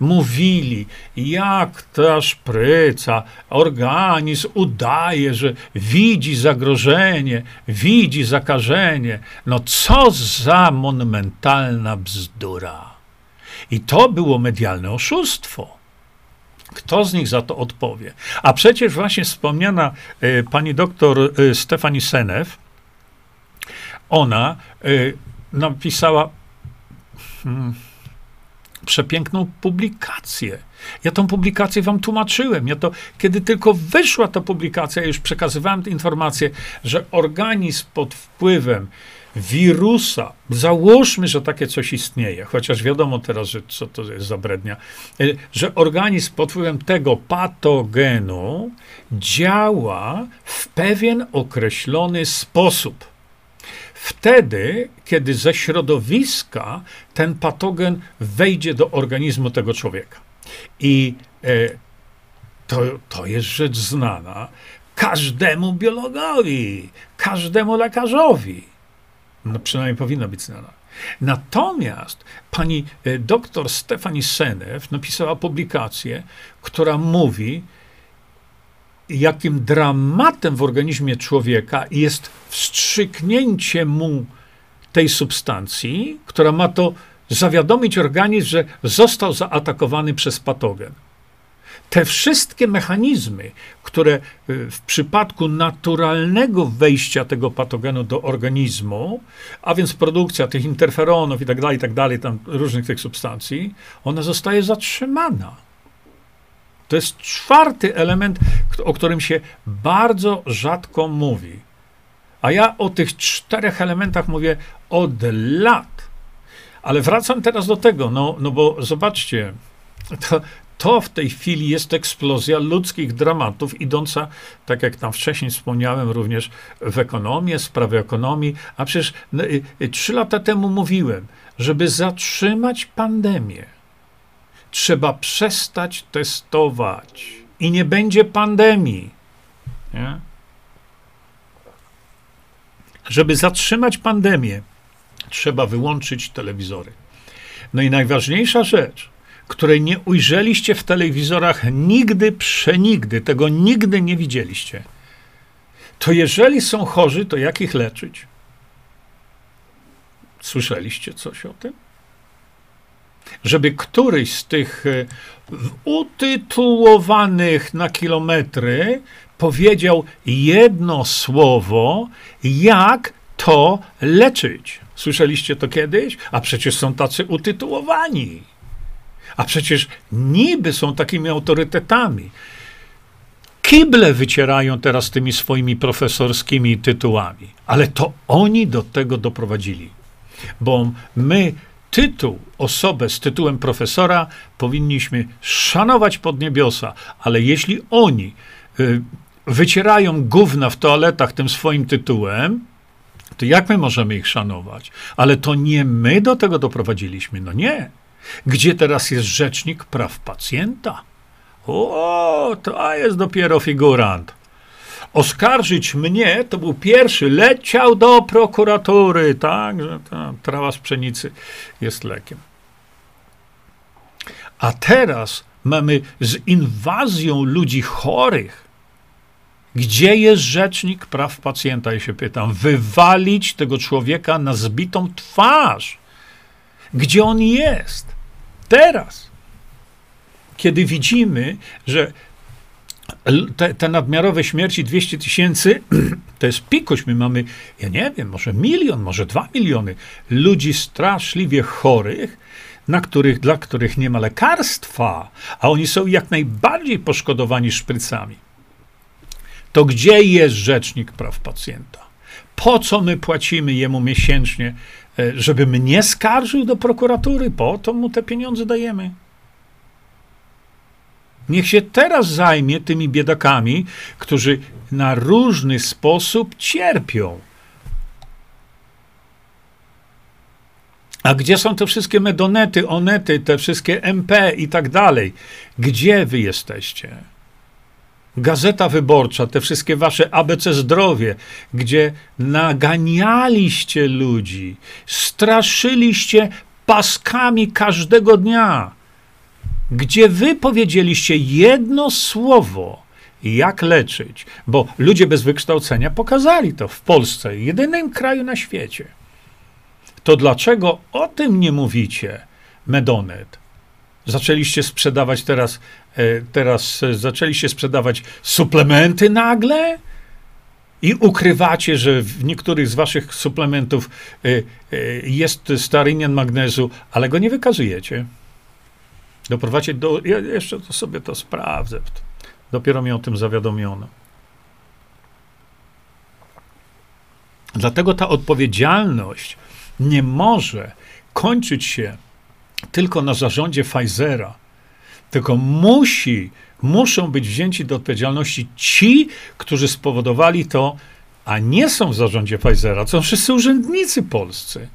mówili, jak ta szpryca, organizm udaje, że widzi zagrożenie, widzi zakażenie. No co za monumentalna bzdura. I to było medialne oszustwo. Kto z nich za to odpowie? A przecież właśnie wspomniana y, pani doktor y, Stefani Senew, ona y, napisała hmm, przepiękną publikację. Ja tą publikację wam tłumaczyłem. Ja to, kiedy tylko wyszła ta publikacja, już przekazywałem informację, że organizm pod wpływem wirusa, załóżmy, że takie coś istnieje, chociaż wiadomo teraz, że co to jest za brednia, y, że organizm pod wpływem tego patogenu działa w pewien określony sposób. wtedy, kiedy ze środowiska ten patogen wejdzie do organizmu tego człowieka. I e, to, to jest rzecz znana każdemu biologowi, każdemu lekarzowi. No przynajmniej powinna być znana. Natomiast pani e, doktor Stefani Senew napisała publikację, która mówi, jakim dramatem w organizmie człowieka jest wstrzyknięcie mu tej substancji, która ma to zawiadomić organizm, że został zaatakowany przez patogen. Te wszystkie mechanizmy, które y, w przypadku naturalnego wejścia tego patogenu do organizmu, a więc produkcja tych interferonów i tak dalej, i tak dalej, tam różnych tych substancji, ona zostaje zatrzymana. To jest czwarty element, o którym się bardzo rzadko mówi. A ja o tych czterech elementach mówię od lat. Ale wracam teraz do tego, no, no bo zobaczcie, to, to w tej chwili jest eksplozja ludzkich dramatów, idąca, tak jak tam wcześniej wspomniałem, również w ekonomię, sprawy ekonomii. A przecież no, y, y, trzy lata temu mówiłem, żeby zatrzymać pandemię, trzeba przestać testować i nie będzie pandemii. Nie? Żeby zatrzymać pandemię, trzeba wyłączyć telewizory. No i najważniejsza rzecz, której nie ujrzeliście w telewizorach nigdy, przenigdy, tego nigdy nie widzieliście, to jeżeli są chorzy, to jak ich leczyć? Słyszeliście coś o tym? Żeby któryś z tych e, utytułowanych na kilometry powiedział jedno słowo, jak to leczyć. Słyszeliście to kiedyś? A przecież są tacy utytułowani. A przecież niby są takimi autorytetami. Kible wycierają teraz tymi swoimi profesorskimi tytułami, ale to oni do tego doprowadzili. Bo my tytuł, osobę z tytułem profesora powinniśmy szanować pod niebiosa, ale jeśli oni y, wycierają gówna w toaletach tym swoim tytułem, to jak my możemy ich szanować? Ale to nie my do tego doprowadziliśmy, no nie. Gdzie teraz jest rzecznik praw pacjenta? O, to jest dopiero figurant. Oskarżyć mnie to był pierwszy, leciał do prokuratury, tak, że ta trawa z pszenicy jest lekiem. A teraz mamy z inwazją ludzi chorych. Gdzie jest rzecznik praw pacjenta, ja się pytam? Wywalić tego człowieka na zbitą twarz. Gdzie on jest? Teraz, kiedy widzimy, że te, te, nadmiarowe śmierci 200 tysięcy to jest pikuś. My mamy, ja nie wiem, może milion, może dwa miliony ludzi straszliwie chorych, na których, dla których nie ma lekarstwa, a oni są jak najbardziej poszkodowani szprycami. To gdzie jest rzecznik praw pacjenta? Po co my płacimy jemu miesięcznie żeby mnie skarżył do prokuratury, po to mu te pieniądze dajemy. Niech się teraz zajmie tymi biedakami, którzy na różny sposób cierpią. A gdzie są te wszystkie medonety, onety, te wszystkie MP i tak dalej? Gdzie wy jesteście? Gazeta Wyborcza, te wszystkie wasze ABC Zdrowie, gdzie naganialiście ludzi, straszyliście paskami każdego dnia, gdzie wy powiedzieliście jedno słowo, jak leczyć, bo ludzie bez wykształcenia pokazali to w Polsce, jedynym kraju na świecie. To dlaczego o tym nie mówicie, Medonet? Zaczęliście sprzedawać teraz teraz e, zaczęliście sprzedawać suplementy nagle i ukrywacie, że w niektórych z waszych suplementów e, jest starynian magnezu, ale go nie wykazujecie. Doprowadźcie do. Ja jeszcze to sobie to sprawdzę. Dopiero mnie o tym zawiadomiono. Dlatego ta odpowiedzialność nie może kończyć się tylko na zarządzie Pfizera tylko musi, muszą być wzięci do odpowiedzialności ci, którzy spowodowali to, a nie są w zarządzie Pfizera, to są wszyscy urzędnicy polscy,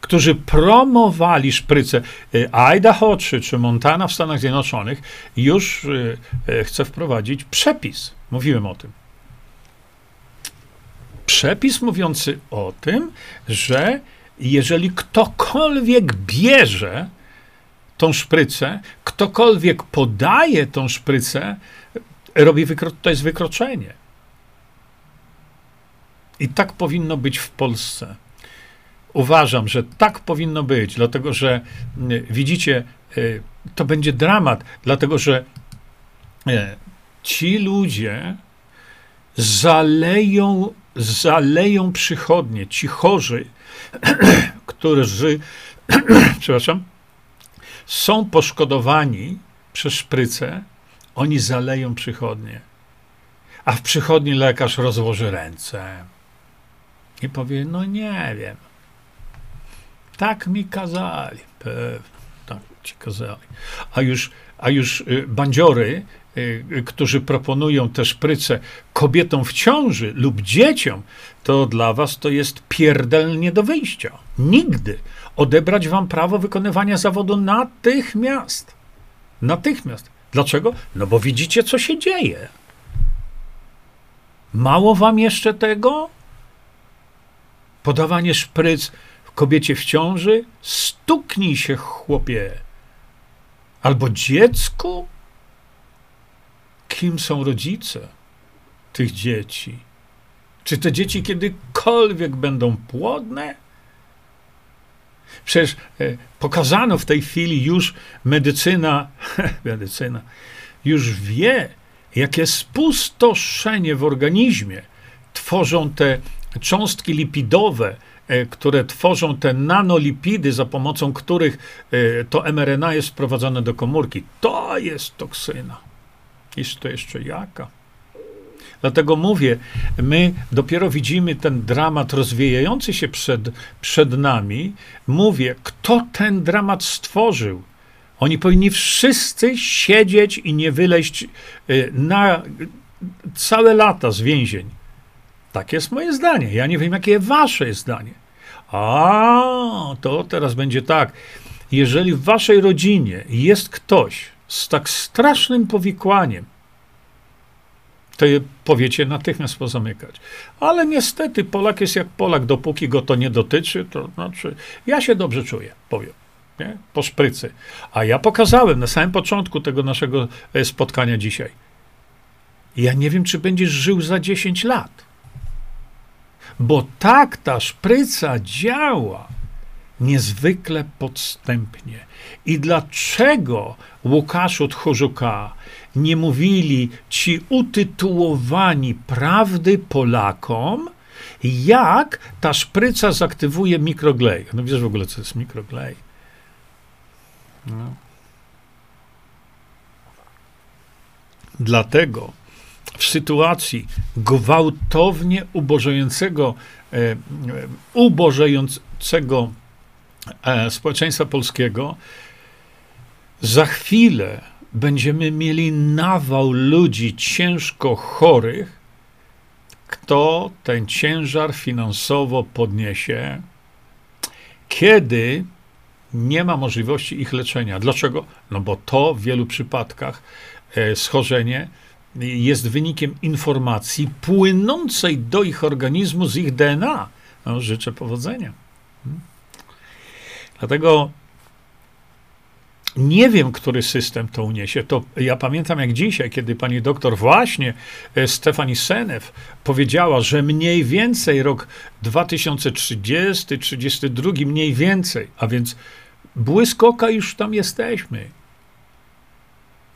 którzy promowali szprycę. Y, Idaho czy, czy Montana w Stanach Zjednoczonych już y, y, chce wprowadzić przepis. Mówiłem o tym. Przepis mówiący o tym, że jeżeli ktokolwiek bierze tą szprycę, ktokolwiek podaje tą szprycę, robi wykro- to jest wykroczenie. I tak powinno być w Polsce. Uważam, że tak powinno być, dlatego że y, widzicie, y, to będzie dramat, dlatego że y, ci ludzie zaleją, zaleją przychodnie, ci chorzy, którzy, przepraszam, są poszkodowani przez szprycę, oni zaleją przychodnie. A w przychodni lekarz rozłoży ręce i powie: No nie wiem. Tak mi kazali. Pewnie, tak ci kazali. A już, a już y, bandziory, y, y, którzy proponują te szpryce kobietom w ciąży lub dzieciom, to dla was to jest pierdel nie do wyjścia. Nigdy. Odebrać wam prawo wykonywania zawodu natychmiast. Natychmiast. Dlaczego? No bo widzicie, co się dzieje. Mało wam jeszcze tego? Podawanie szpryc kobiecie w ciąży? Stuknij się, chłopie. Albo dziecku? Kim są rodzice tych dzieci? Czy te dzieci kiedykolwiek będą płodne? Przecież e, pokazano w tej chwili już medycyna, medycyna już wie, jakie spustoszenie w organizmie tworzą te cząstki lipidowe, e, które tworzą te nanolipidy, za pomocą których e, to mRNA jest wprowadzane do komórki. To jest toksyna. Jest to jeszcze jaka? Dlatego mówię, my dopiero widzimy ten dramat rozwijający się przed, przed nami. Mówię, kto ten dramat stworzył? Oni powinni wszyscy siedzieć i nie wyleść y, na całe lata z więzień. Tak jest moje zdanie. Ja nie wiem, jakie jest wasze zdanie. A, to teraz będzie tak. Jeżeli w waszej rodzinie jest ktoś z tak strasznym powikłaniem, to je powiecie natychmiast pozamykać. Ale niestety Polak jest jak Polak, dopóki go to nie dotyczy, to znaczy ja się dobrze czuję, powiem. Nie? Po szprycy. A ja pokazałem na samym początku tego naszego e, spotkania dzisiaj. Ja nie wiem, czy będziesz żył za 10 lat. Bo tak ta szpryca działa niezwykle podstępnie. I dlaczego Łukaszu Tchórzuka nie mówili ci utytułowani prawdy Polakom, jak ta szpryca zaktywuje mikroglej? No wiesz w ogóle, co jest mikroglej? No. Dlatego w sytuacji gwałtownie ubożejącego, e, e, ubożejącego e, społeczeństwa polskiego, za chwilę będziemy mieli nawał ludzi ciężko chorych, kto ten ciężar finansowo podniesie, kiedy nie ma możliwości ich leczenia. Dlaczego? No bo to w wielu przypadkach e, schorzenie jest wynikiem informacji płynącej do ich organizmu z ich DNA. No, życzę powodzenia. Hmm. Dlatego nie wiem, który system to uniesie. To ja pamiętam jak dzisiaj, kiedy pani doktor właśnie e, Stefani Senew powiedziała, że mniej więcej rok 2030, 32 mniej więcej, a więc błyskoka już tam jesteśmy.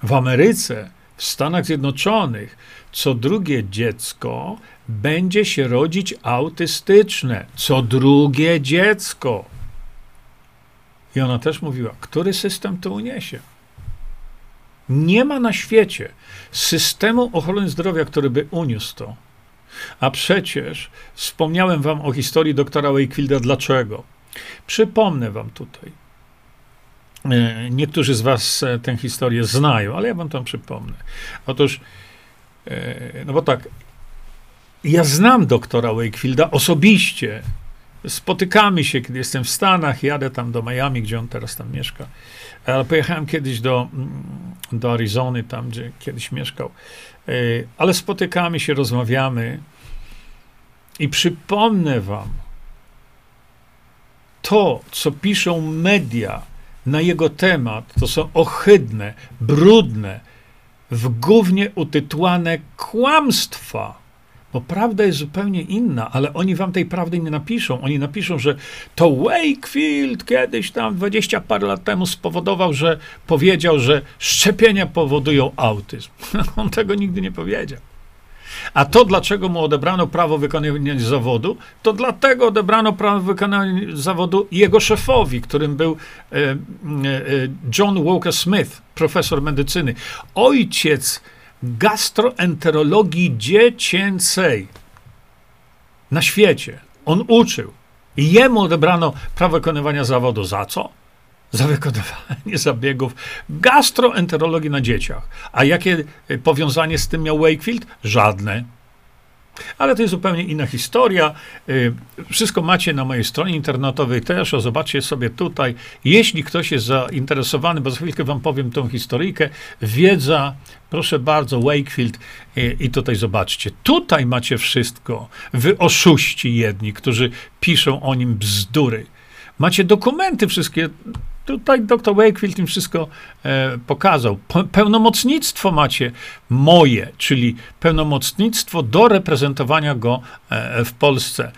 W Ameryce, w Stanach Zjednoczonych, co drugie dziecko będzie się rodzić autystyczne. Co drugie dziecko. I ona też mówiła, który system to uniesie? Nie ma na świecie systemu ochrony zdrowia, który by uniósł to. A przecież wspomniałem wam o historii doktora Wakefielda. Dlaczego? Przypomnę wam tutaj. E, niektórzy z was e, tę historię znają, ale ja wam tam przypomnę. Otóż, e, no bo tak, ja znam doktora Wakefielda osobiście. Spotykamy się, kiedy jestem w Stanach, jadę tam do Miami, gdzie on teraz tam mieszka. Ale pojechałem kiedyś do, mm, do Arizony, tam gdzie kiedyś mieszkał. E, ale spotykamy się, rozmawiamy. I przypomnę wam, to, co piszą media na jego temat, to są ohydne, brudne, w głównie utytłane kłamstwa. Bo prawda jest zupełnie inna, ale oni wam tej prawdy nie napiszą. Oni napiszą, że to Wakefield kiedyś tam 20 parę lat temu spowodował, że powiedział, że szczepienia powodują autyzm. On tego nigdy nie powiedział. A to, dlaczego mu odebrano prawo wykonywania zawodu, to dlatego odebrano prawo wykonywania zawodu jego szefowi, którym był e, e, John Walker Smith, profesor medycyny. Ojciec gastroenterologii dziecięcej na świecie. On uczył. I jemu odebrano prawo wykonywania zawodu. Za co? Za wykonywanie zabiegów gastroenterologii na dzieciach. A jakie powiązanie z tym miał Wakefield? Żadne. Ale to jest zupełnie inna historia. Y, wszystko macie na mojej stronie internetowej też, o zobaczcie sobie tutaj. Jeśli ktoś jest zainteresowany, bo za chwilkę wam powiem tą historyjkę, wiedza, proszę bardzo, Wakefield y, i tutaj zobaczcie. Tutaj macie wszystko. Wy oszuści jedni, którzy piszą o nim bzdury. Macie dokumenty wszystkie Tutaj dr Wakefield im wszystko e, pokazał. Pełnomocnictwo macie moje, czyli pełnomocnictwo do reprezentowania go e, w Polsce.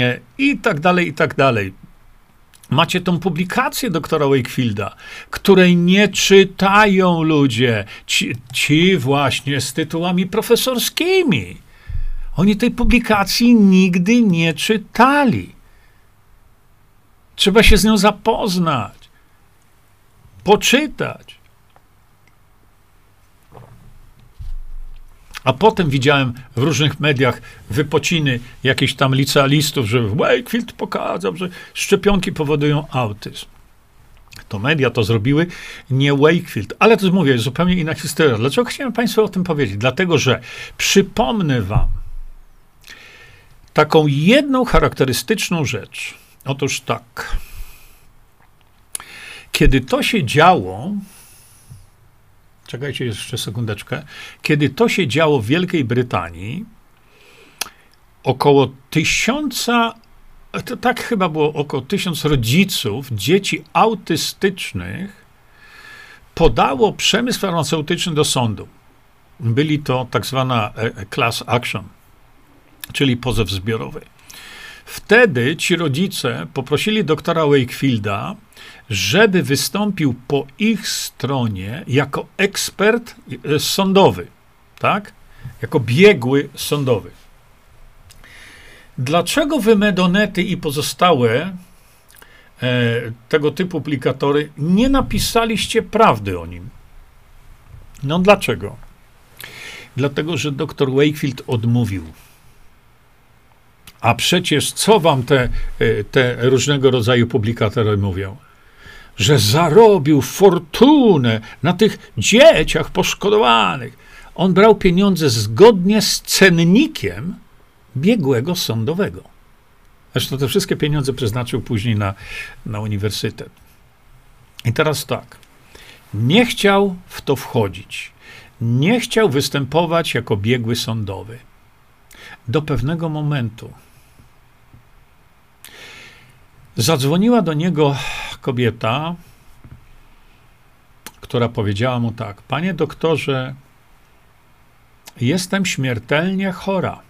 E, I tak dalej, i tak dalej. Macie tą publikację doktora Wakefielda, której nie czytają ludzie, ci, ci właśnie z tytułami profesorskimi. Oni tej publikacji nigdy nie czytali. Trzeba się z nią zapoznać poczytać. A potem widziałem w różnych mediach wypociny jakichś tam licealistów, że Wakefield pokazał, że szczepionki powodują autyzm. To media to zrobiły, nie Wakefield. Ale to mówię, zupełnie inna historia. Dlaczego chciałem Państwu o tym powiedzieć? Dlatego, że przypomnę Wam taką jedną charakterystyczną rzecz. Otóż tak. Kiedy to się działo, czekajcie jeszcze sekundeczkę, kiedy to się działo w Wielkiej Brytanii, około tysiąca, to tak chyba było około tysiąc rodziców dzieci autystycznych podało przemysł farmaceutyczny do sądu. Byli to tak zwana e, e, class action, czyli pozew zbiorowy. Wtedy ci rodzice poprosili doktora Wakefielda, żeby wystąpił po ich stronie jako ekspert e, sądowy, tak? Jako biegły sądowy. Dlaczego wy Medonety i pozostałe e, tego typu aplikatory nie napisaliście prawdy o nim? No dlaczego? Dlatego, że dr Wakefield odmówił. A przecież co wam te, e, te różnego rodzaju publikatory mówią? Że zarobił fortunę na tych dzieciach poszkodowanych. On brał pieniądze zgodnie z cennikiem biegłego sądowego. Zresztą te wszystkie pieniądze przeznaczył później na, na uniwersytet. I teraz tak. Nie chciał w to wchodzić. Nie chciał występować jako biegły sądowy. Do pewnego momentu Zadzwoniła do niego kobieta, która powiedziała mu tak: Panie doktorze, jestem śmiertelnie chora.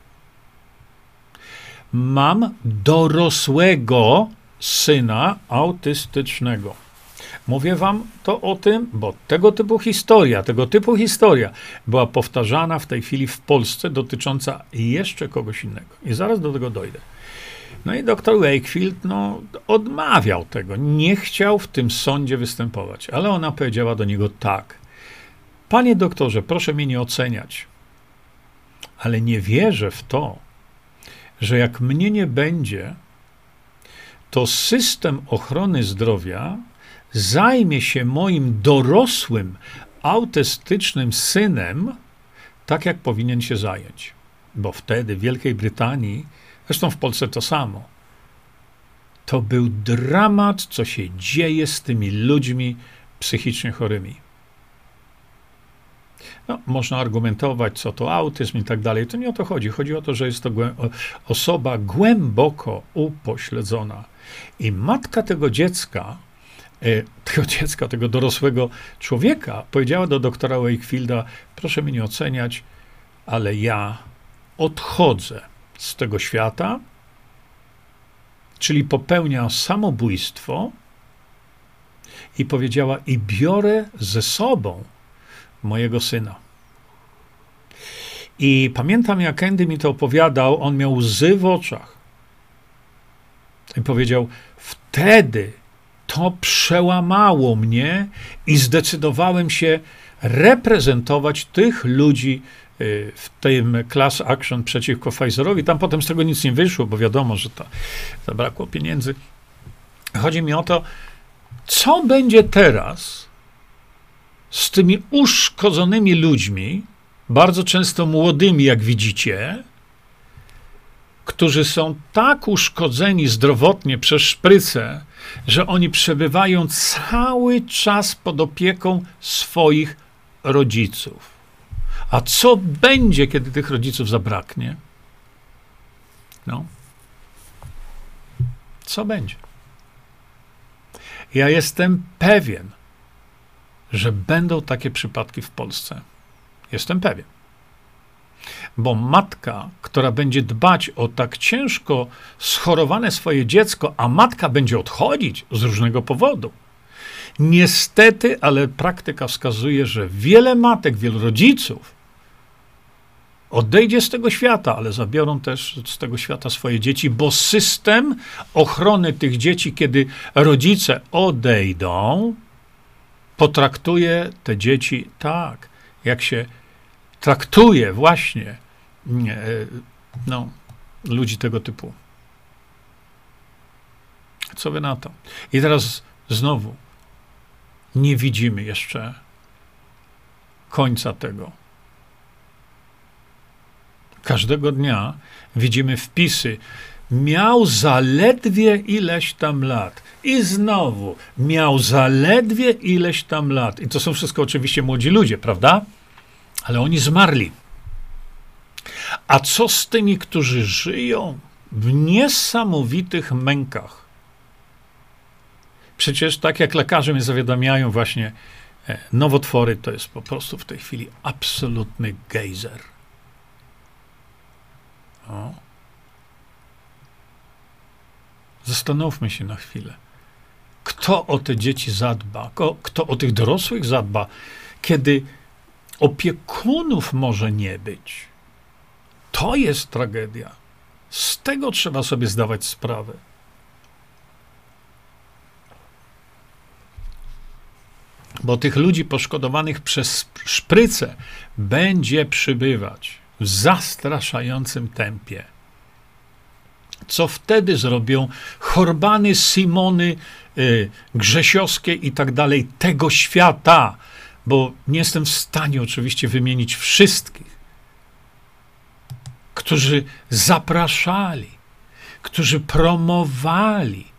Mam dorosłego syna autystycznego. Mówię wam to o tym, bo tego typu historia, tego typu historia była powtarzana w tej chwili w Polsce dotycząca jeszcze kogoś innego. I zaraz do tego dojdę. No i doktor Wakefield no, odmawiał tego, nie chciał w tym sądzie występować, ale ona powiedziała do niego tak. Panie doktorze, proszę mnie nie oceniać, ale nie wierzę w to, że jak mnie nie będzie, to system ochrony zdrowia zajmie się moim dorosłym, autystycznym synem, tak jak powinien się zająć. bo wtedy w Wielkiej Brytanii, zresztą w Polsce to samo, to był dramat, co się dzieje z tymi ludźmi psychicznie chorymi. No, można argumentować, co to autyzm i tak dalej. To nie o to chodzi. Chodzi o to, że jest to osoba głęboko upośledzona. I matka tego dziecka, e, tego dziecka, tego dorosłego człowieka, powiedziała do doktora Wakefielda: Proszę mnie nie oceniać, ale ja odchodzę z tego świata, czyli popełnia samobójstwo i powiedziała: I biorę ze sobą mojego syna. I pamiętam, jak Andy mi to opowiadał, on miał łzy w oczach. I powiedział: Wtedy to przełamało mnie i zdecydowałem się reprezentować tych ludzi w tym class action przeciwko Pfizerowi. Tam potem z tego nic nie wyszło, bo wiadomo, że to zabrakło pieniędzy. Chodzi mi o to, co będzie teraz z tymi uszkodzonymi ludźmi, bardzo często młodymi, jak widzicie, którzy są tak uszkodzeni zdrowotnie przez szprycę, że oni przebywają cały czas pod opieką swoich rodziców. A co będzie, kiedy tych rodziców zabraknie? No. Co będzie? Ja jestem pewien, że będą takie przypadki w Polsce. Jestem pewien. Bo matka, która będzie dbać o tak ciężko schorowane swoje dziecko, a matka będzie odchodzić z różnego powodu, niestety, ale praktyka wskazuje, że wiele matek, wielu rodziców odejdzie z tego świata, ale zabiorą też z tego świata swoje dzieci, bo system ochrony tych dzieci, kiedy rodzice odejdą, potraktuje te dzieci tak, jak się traktuje właśnie e, no, ludzi tego typu. Co wy na to? I teraz znowu nie widzimy jeszcze końca tego. Każdego dnia widzimy wpisy miał zaledwie ileś tam lat. I znowu miał zaledwie ileś tam lat. I to są wszystko oczywiście młodzi ludzie, prawda? Ale oni zmarli. A co z tymi, którzy żyją w niesamowitych mękach? Przecież tak jak lekarze mnie zawiadamiają właśnie, e, nowotwory to jest po prostu w tej chwili absolutny gejzer. O. Zastanówmy się na chwilę. Kto o te dzieci zadba? Kto, kto o tych dorosłych zadba, kiedy opiekunów może nie być? To jest tragedia. Z tego trzeba sobie zdawać sprawę. Bo tych ludzi poszkodowanych przez szprycę będzie przybywać w zastraszającym tempie. Co wtedy zrobią Horbany, Simony, y, Grzesiowskie i tak dalej tego świata, bo nie jestem w stanie oczywiście wymienić wszystkich, którzy zapraszali, którzy promowali.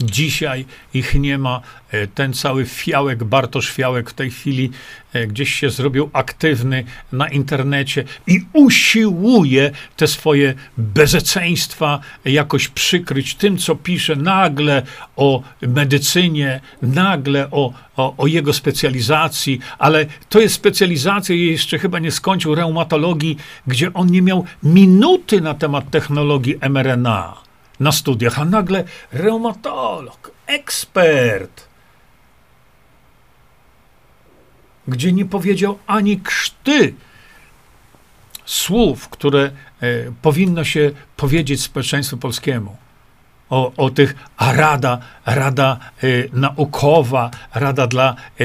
Dzisiaj ich nie ma. E, ten cały fiałek, Bartosz Fiałek w tej chwili e, gdzieś się zrobił aktywny na internecie i usiłuje te swoje bezeceństwa jakoś przykryć tym, co pisze nagle o medycynie, nagle o, o, o jego specjalizacji, ale to jest specjalizacja, jeszcze chyba nie skończył reumatologii, gdzie on nie miał minuty na temat technologii mRNA na studiach, a nagle reumatolog, ekspert, gdzie nie powiedział ani krzty słów, które e, powinno się powiedzieć społeczeństwu polskiemu. O, o tych, a rada, rada e, naukowa, rada dla e,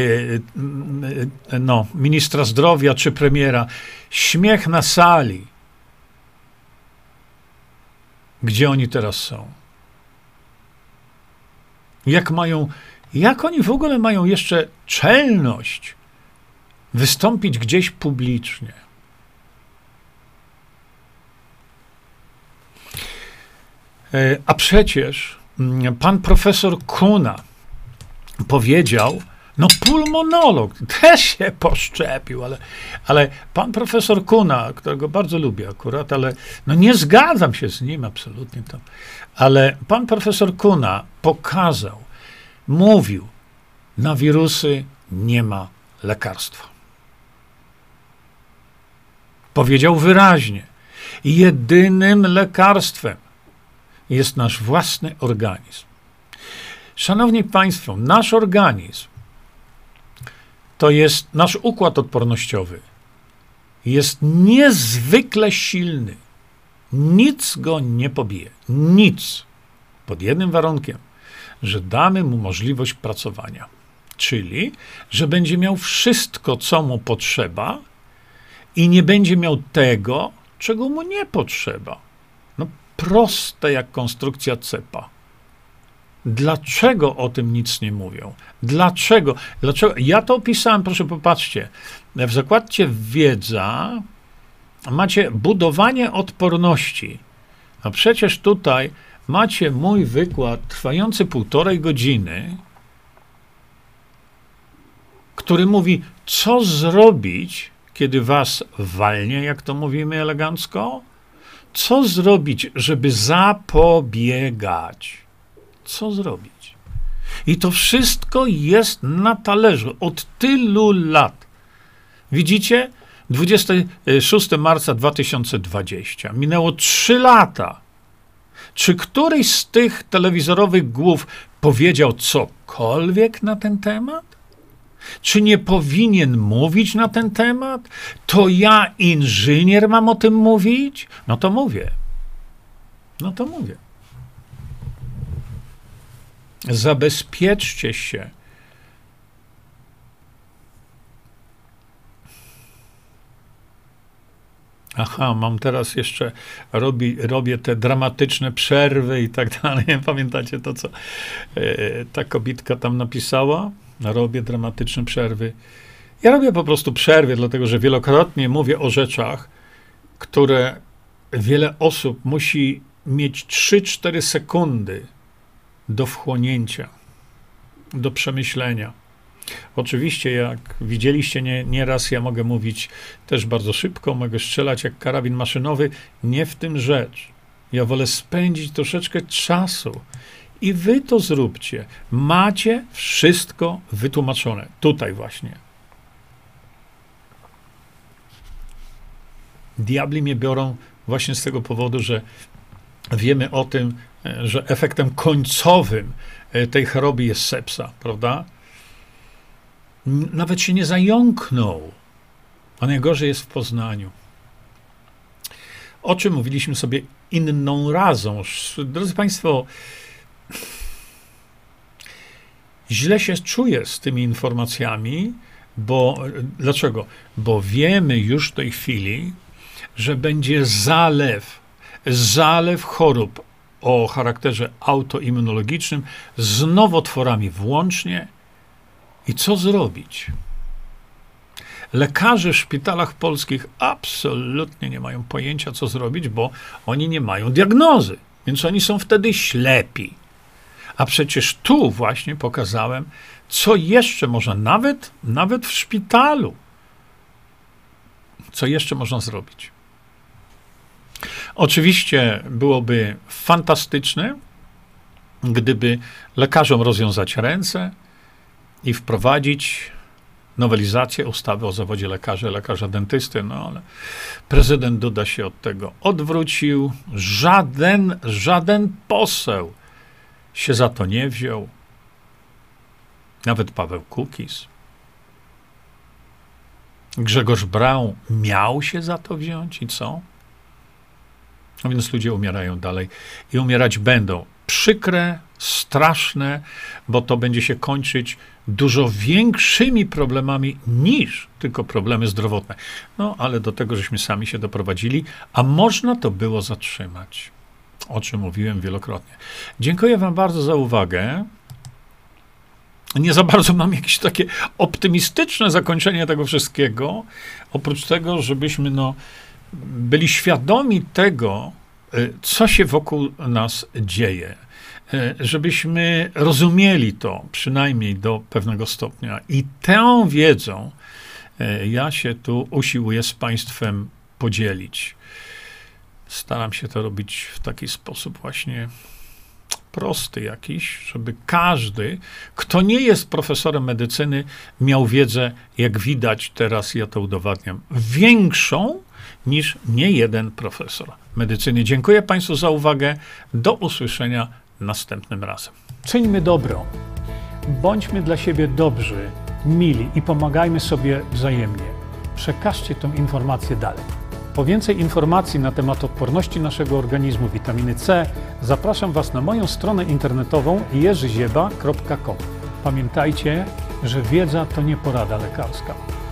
no, ministra zdrowia czy premiera. Śmiech na sali gdzie oni teraz są. Jak mają, jak oni w ogóle mają jeszcze czelność wystąpić gdzieś publicznie. E, a przecież mm, pan profesor Kuna powiedział, no pulmonolog też się poszczepił, ale, ale pan profesor Kuna, którego bardzo lubię akurat, ale no nie zgadzam się z nim absolutnie tam, ale pan profesor Kuna pokazał, mówił, na wirusy nie ma lekarstwa. Powiedział wyraźnie, jedynym lekarstwem jest nasz własny organizm. Szanowni Państwo, nasz organizm to jest nasz układ odpornościowy. Jest niezwykle silny. Nic go nie pobije. Nic. Pod jednym warunkiem, że damy mu możliwość pracowania. Czyli, że będzie miał wszystko, co mu potrzeba i nie będzie miał tego, czego mu nie potrzeba. No, proste jak konstrukcja cepa. Dlaczego o tym nic nie mówią? Dlaczego? Dlaczego? Ja to opisałem, proszę popatrzcie. W zakładcie wiedza macie budowanie odporności. A przecież tutaj macie mój wykład trwający półtorej godziny, który mówi, co zrobić, kiedy was walnie, jak to mówimy elegancko, co zrobić, żeby zapobiegać co zrobić. I to wszystko jest na talerzu od tylu lat. Widzicie? 26 marca 2020. Minęło 3 lata. Czy któryś z tych telewizorowych głów powiedział cokolwiek na ten temat? Czy nie powinien mówić na ten temat? To ja, inżynier, mam o tym mówić? No to mówię. No to mówię. Zabezpieczcie się. Aha, mam teraz jeszcze, robi, robię te dramatyczne przerwy i tak dalej. Pamiętacie to, co e, ta kobitka tam napisała? Robię dramatyczne przerwy. Ja robię po prostu przerwy, dlatego że wielokrotnie mówię o rzeczach, które wiele osób musi mieć 3-4 sekundy do wchłonięcia, do przemyślenia. Oczywiście, jak widzieliście nie, nieraz, ja mogę mówić też bardzo szybko, mogę strzelać jak karabin maszynowy. Nie w tym rzecz. Ja wolę spędzić troszeczkę czasu. I wy to zróbcie. Macie wszystko wytłumaczone. Tutaj właśnie. Diabli mnie biorą właśnie z tego powodu, że wiemy o tym, że efektem końcowym e, tej choroby jest sepsa, prawda? Nawet się nie zająknął. A najgorzej jest w Poznaniu. O czym mówiliśmy sobie inną razą. Drodzy Państwo, źle się czuję z tymi informacjami, bo dlaczego? Bo wiemy już w tej chwili, że będzie zalew, zalew chorób o charakterze autoimmunologicznym z nowotworami włącznie. I co zrobić? Lekarze w szpitalach polskich absolutnie nie mają pojęcia, co zrobić, bo oni nie mają diagnozy, więc oni są wtedy ślepi. A przecież tu właśnie pokazałem, co jeszcze można, nawet, nawet w szpitalu, co jeszcze można zrobić. Oczywiście byłoby fantastyczne, gdyby lekarzom rozwiązać ręce i wprowadzić nowelizację ustawy o zawodzie lekarza, lekarza dentysty, no ale prezydent Duda się od tego odwrócił. Żaden, żaden poseł się za to nie wziął. Nawet Paweł Kukis. Grzegorz Braun miał się za to wziąć i co? No więc ludzie umierają dalej i umierać będą. Przykre, straszne, bo to będzie się kończyć dużo większymi problemami niż tylko problemy zdrowotne. No ale do tego żeśmy sami się doprowadzili, a można to było zatrzymać. O czym mówiłem wielokrotnie. Dziękuję Wam bardzo za uwagę. nie za bardzo mam jakieś takie optymistyczne zakończenie tego wszystkiego, oprócz tego, żebyśmy no, byli świadomi tego, y, co się wokół nas dzieje. Y, żebyśmy rozumieli to przynajmniej do pewnego stopnia. I tę wiedzą y, ja się tu usiłuję z Państwem podzielić. Staram się to robić w taki sposób właśnie prosty jakiś, żeby każdy, kto nie jest profesorem medycyny, miał wiedzę, jak widać teraz, ja to udowadniam, większą niż nie jeden profesor medycyny. Dziękuję Państwu za uwagę. Do usłyszenia następnym razem. Czyńmy dobro. Bądźmy dla siebie dobrzy, mili i pomagajmy sobie wzajemnie. Przekażcie tę informację dalej. Po więcej informacji na temat odporności naszego organizmu witaminy C zapraszam Was na moją stronę internetową jerzyzieba.com. Pamiętajcie, że wiedza to nie porada lekarska.